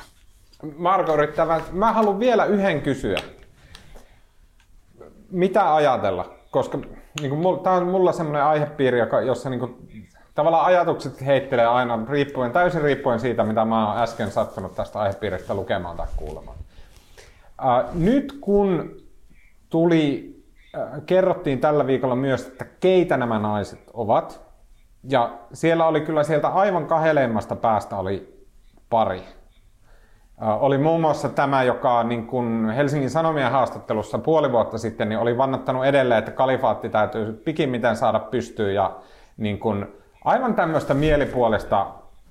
Marko yrittää, mä haluan vielä yhden kysyä mitä ajatella? Koska niin tämä on mulla semmoinen aihepiiri, joka, jossa niin kuin, tavallaan ajatukset heittelee aina riippuen, täysin riippuen siitä, mitä mä oon äsken sattunut tästä aihepiiristä lukemaan tai kuulemaan. Äh, nyt kun tuli, äh, kerrottiin tällä viikolla myös, että keitä nämä naiset ovat, ja siellä oli kyllä sieltä aivan kahelemmasta päästä oli pari oli muun muassa tämä, joka niin kuin Helsingin Sanomien haastattelussa puoli vuotta sitten niin oli vannattanut edelleen, että kalifaatti täytyy pikimmiten saada pystyyn ja niin kuin aivan tämmöistä mielipuolesta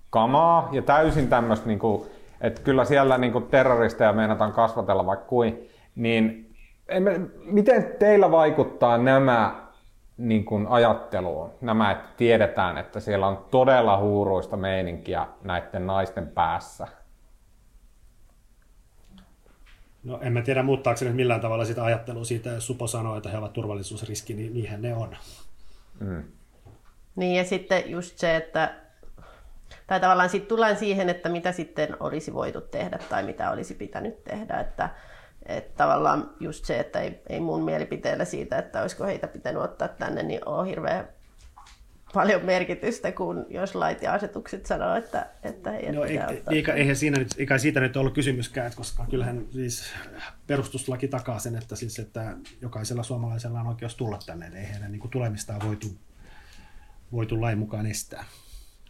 kamaa ja täysin tämmöistä, niin kuin, että kyllä siellä niin kuin terroristeja meinataan kasvatella vaikka kuin, niin miten teillä vaikuttaa nämä niin kuin ajatteluun, nämä, että tiedetään, että siellä on todella huuruista meininkiä näiden naisten päässä? No en mä tiedä, muuttaako se nyt millään tavalla sitä ajattelua siitä, jos Supo sanoo, että he ovat turvallisuusriski, niin niinhän ne on. Mm. Niin ja sitten just se, että tai tavallaan sitten tullaan siihen, että mitä sitten olisi voitu tehdä tai mitä olisi pitänyt tehdä, että, että tavallaan just se, että ei, ei mun mielipiteellä siitä, että olisiko heitä pitänyt ottaa tänne, niin on hirveän paljon merkitystä, kun jos lait ja asetukset sanoo, että, että heidät no, pitää ottaa. Eikä, eihän siinä nyt, eikä siitä nyt ollut kysymyskään, koska kyllähän siis perustuslaki takaa sen, että, siis, että jokaisella suomalaisella on oikeus tulla tänne, ei heidän niin tulemistaan voitu, voitu lain mukaan estää.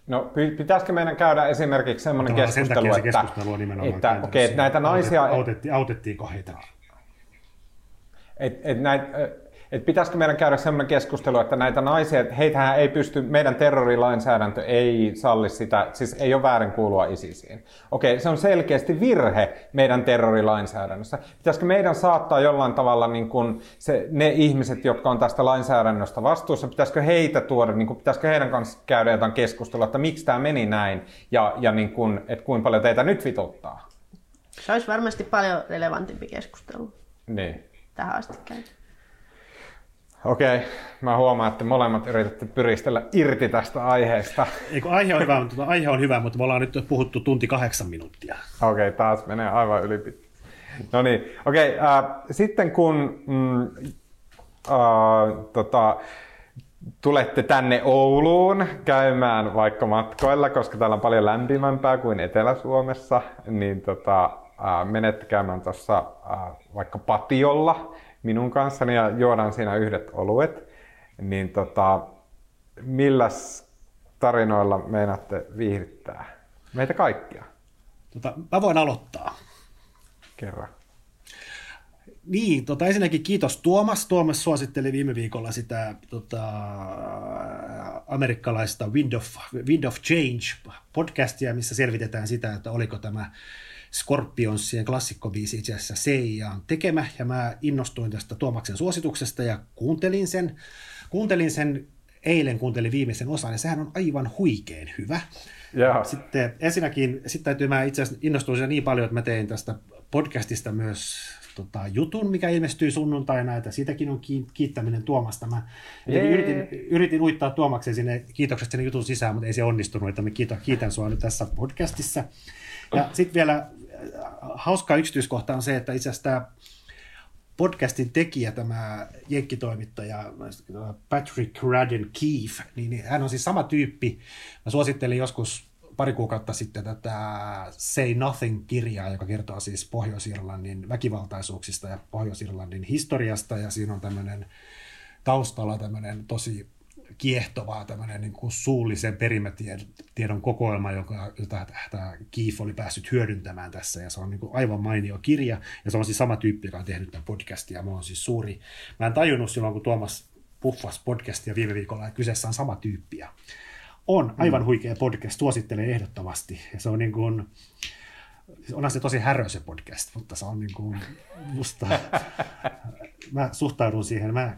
No pitäisikö meidän käydä esimerkiksi sellainen keskustelu, sen että, keskustelu että, okay, että näitä naisia... Autettiin, autettiinko heitä? Et, et näitä, että pitäisikö meidän käydä sellainen keskustelu, että näitä naisia, heitähän ei pysty, meidän terrorilainsäädäntö ei salli sitä, siis ei ole väärin kuulua ISISiin. Okei, se on selkeästi virhe meidän terrorilainsäädännössä. Pitäisikö meidän saattaa jollain tavalla niin kuin se, ne ihmiset, jotka on tästä lainsäädännöstä vastuussa, pitäisikö heitä tuoda, niin kuin, pitäisikö heidän kanssa käydä jotain keskustelua, että miksi tämä meni näin ja, ja niin kuin, että kuinka paljon teitä nyt vituttaa? Se olisi varmasti paljon relevantimpi keskustelu. Niin. Tähän asti käyty. Okei, mä huomaan, että molemmat yritätte pyristellä irti tästä aiheesta. Eikö, aihe, on hyvä, mutta, aihe on hyvä, mutta me ollaan nyt puhuttu tunti kahdeksan minuuttia. Okei, taas menee aivan yli. No niin, okei. Äh, sitten kun mm, äh, tota, tulette tänne Ouluun käymään vaikka matkoilla, koska täällä on paljon lämpimämpää kuin Etelä-Suomessa, niin tota, äh, menette käymään tuossa äh, vaikka patiolla minun kanssani ja juodaan siinä yhdet oluet, niin tota, milläs tarinoilla meinaatte viihdyttää meitä kaikkia? Tota, mä voin aloittaa. Kerran. Niin, tota, ensinnäkin kiitos Tuomas. Tuomas suositteli viime viikolla sitä tota, amerikkalaista Wind of, Wind of Change podcastia, missä selvitetään sitä, että oliko tämä Scorpionsien klassikkobiisi itse asiassa CIAn tekemä, ja mä innostuin tästä Tuomaksen suosituksesta ja kuuntelin sen. Kuuntelin sen eilen, kuuntelin viimeisen osan, ja sehän on aivan huikeen hyvä. Joo. Sitten ensinnäkin, sitten täytyy mä itse asiassa innostuin niin paljon, että mä tein tästä podcastista myös tota, jutun, mikä ilmestyy sunnuntaina, että siitäkin on kiittäminen Tuomasta. Mä yritin, yritin uittaa Tuomaksen sinne kiitokset sinne jutun sisään, mutta ei se onnistunut, että mä kiitän, kiitän sua nyt tässä podcastissa. Ja sitten vielä hauska yksityiskohta on se, että itse asiassa tämä podcastin tekijä, tämä jenkkitoimittaja Patrick Radden Keefe, niin hän on siis sama tyyppi. Mä suosittelin joskus pari kuukautta sitten tätä Say Nothing-kirjaa, joka kertoo siis Pohjois-Irlannin väkivaltaisuuksista ja Pohjois-Irlannin historiasta, ja siinä on tämmöinen taustalla tämmöinen tosi kiehtovaa tämmöinen niin kuin suullisen perimätiedon kokoelma, joka, jota tämä Keith oli päässyt hyödyntämään tässä, ja se on niin kuin aivan mainio kirja, ja se on siis sama tyyppi, joka on tehnyt tämän podcastin, ja mä on siis suuri, mä en tajunnut silloin, kun Tuomas puffas podcastia viime viikolla, että kyseessä on sama tyyppi, ja on aivan mm. huikea podcast, suosittelen ehdottomasti, ja se on niin kuin, onhan se tosi härö se podcast, mutta se on niin kuin, musta, *laughs* mä suhtaudun siihen, mä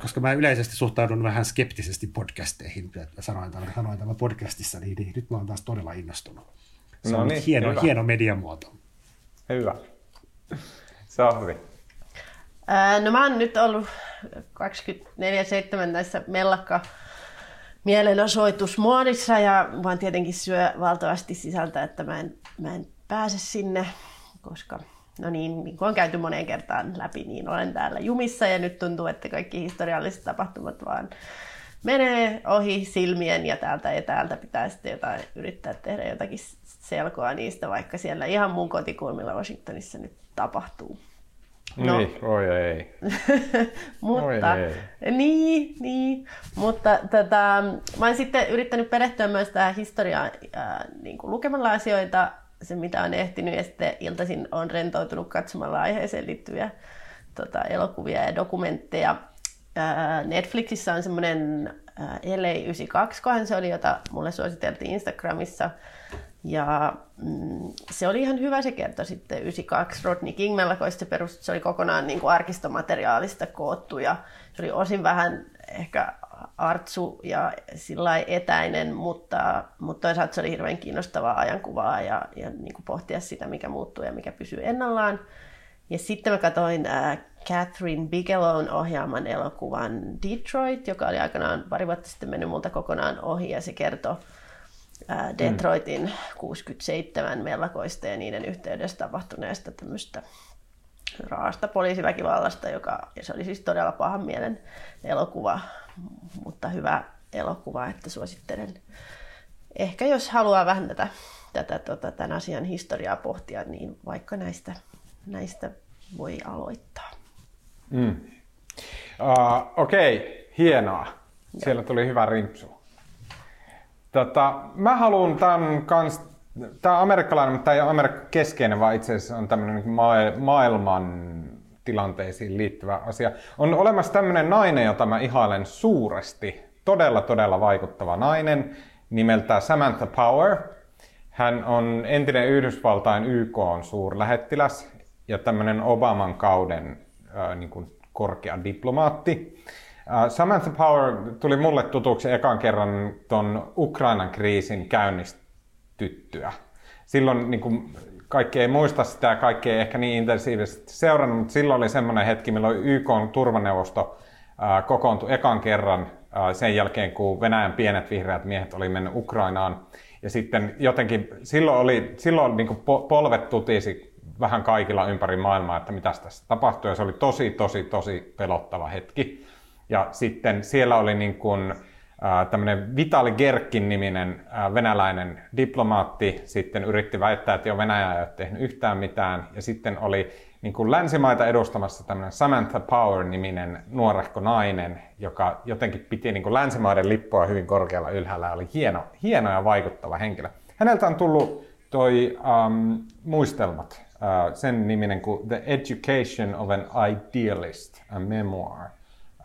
koska mä yleisesti suhtaudun vähän skeptisesti podcasteihin, sanoin tämän, sanoin tämän podcastissa, niin, niin nyt mä oon taas todella innostunut. Se no on niin, hieno, hyvä. hieno mediamuoto. Hyvä. Sahvi. Ää, no mä oon nyt ollut 24-7 näissä mellakka mielenosoitusmuodissa ja vaan tietenkin syö valtavasti sisältä, että mä en, mä en pääse sinne, koska no niin, niin kuin on käyty moneen kertaan läpi, niin olen täällä jumissa ja nyt tuntuu, että kaikki historialliset tapahtumat vaan menee ohi silmien ja täältä etäältä pitää sitten jotain, yrittää tehdä jotakin selkoa niistä, vaikka siellä ihan mun kotikulmilla Washingtonissa nyt tapahtuu. No. Niin, oi ei. *laughs* mutta, oi ei. Niin, niin. Mutta tota, mä oon sitten yrittänyt perehtyä myös tähän historiaan äh, niin kuin lukemalla asioita se, mitä on ehtinyt, ja sitten iltaisin on rentoutunut katsomalla aiheeseen liittyviä tota, elokuvia ja dokumentteja. Ää, Netflixissä on semmoinen LA 92, kohan se oli, jota mulle suositeltiin Instagramissa. Ja mm, se oli ihan hyvä, se kertoi sitten 92 Rodney King mellakoista, se, perust, se oli kokonaan niin kuin arkistomateriaalista koottu ja se oli osin vähän ehkä artsu ja sillä etäinen, mutta, mutta toisaalta se oli hirveän kiinnostavaa ajankuvaa ja, ja niin kuin pohtia sitä, mikä muuttuu ja mikä pysyy ennallaan. Ja sitten mä katsoin äh, Catherine Bigelown ohjaaman elokuvan Detroit, joka oli aikanaan pari vuotta sitten mennyt multa kokonaan ohi ja se kertoi äh, Detroitin mm. 67 mellakoista ja niiden yhteydessä tapahtuneesta tämmöistä raasta poliisiväkivallasta, joka, ja se oli siis todella pahan mielen elokuva, mutta hyvä elokuva, että suosittelen. Ehkä jos haluaa vähän tätä, tätä tota, tämän asian historiaa pohtia, niin vaikka näistä, näistä voi aloittaa. Mm. Uh, Okei, okay. hienoa. Siellä tuli hyvä rimpsu. Tota, mä haluan tämän kanssa Tämä on amerikkalainen, mutta tämä ei ole Amerikka keskeinen, vaan itse asiassa on tämmöinen niin maailman tilanteisiin liittyvä asia. On olemassa tämmöinen nainen, jota mä ihailen suuresti. Todella, todella vaikuttava nainen nimeltä Samantha Power. Hän on entinen Yhdysvaltain YK on suurlähettiläs ja tämmöinen Obaman kauden äh, niin kuin korkea diplomaatti. Samantha Power tuli mulle tutuksi ekan kerran ton Ukrainan kriisin käynnistä tyttöä. Silloin niin kuin, kaikki ei muista sitä, kaikki ei ehkä niin intensiivisesti seurannut, mutta silloin oli semmoinen hetki, milloin YK turvaneuvosto kokoontui ekan kerran sen jälkeen, kun Venäjän pienet vihreät miehet oli mennyt Ukrainaan. Ja sitten jotenkin silloin, oli, silloin niin kuin polvet tutisi vähän kaikilla ympäri maailmaa, että mitä tässä tapahtui. Ja se oli tosi, tosi, tosi pelottava hetki. Ja sitten siellä oli niin kuin, tämmöinen Vitali Gerkin niminen venäläinen diplomaatti sitten yritti väittää, että jo Venäjä ei ole tehnyt yhtään mitään. Ja sitten oli niin kuin länsimaita edustamassa tämmöinen Samantha Power-niminen nuorehko nainen, joka jotenkin piti niin kuin länsimaiden lippua hyvin korkealla ylhäällä oli hieno, hieno ja vaikuttava henkilö. Häneltä on tullut toi um, muistelmat, uh, sen niminen kuin The Education of an Idealist, a Memoir.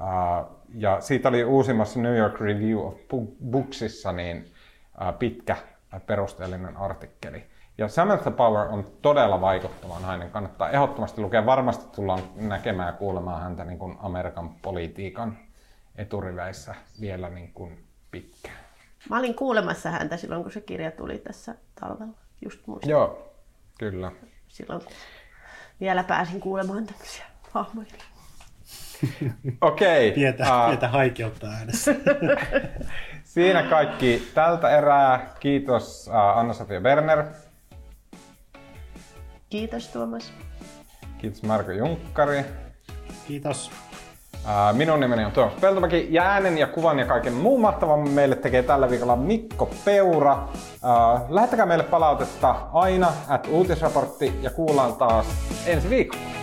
Uh, ja siitä oli uusimmassa New York Review of Booksissa niin uh, pitkä perusteellinen artikkeli. Ja Samantha Power on todella vaikuttava nainen. Kannattaa ehdottomasti lukea. Varmasti tullaan näkemään ja kuulemaan häntä niin kuin Amerikan politiikan eturiveissä vielä niin kuin pitkään. Mä olin kuulemassa häntä silloin, kun se kirja tuli tässä talvella. Just muistin. Joo, kyllä. Silloin, kun vielä pääsin kuulemaan tämmöisiä hahmoja. *laughs* Okei. Okay. Pientä, uh, pientä haikeutta äänessä. *laughs* Siinä kaikki tältä erää. Kiitos uh, Anna-Sofia Berner. Kiitos Tuomas. Kiitos Marko Junkkari. Kiitos. Minun nimeni on Tuomas Peltomäki ja äänen ja kuvan ja kaiken muun mahtavan meille tekee tällä viikolla Mikko Peura. Lähettäkää meille palautetta aina at uutisraportti ja kuullaan taas ensi viikolla.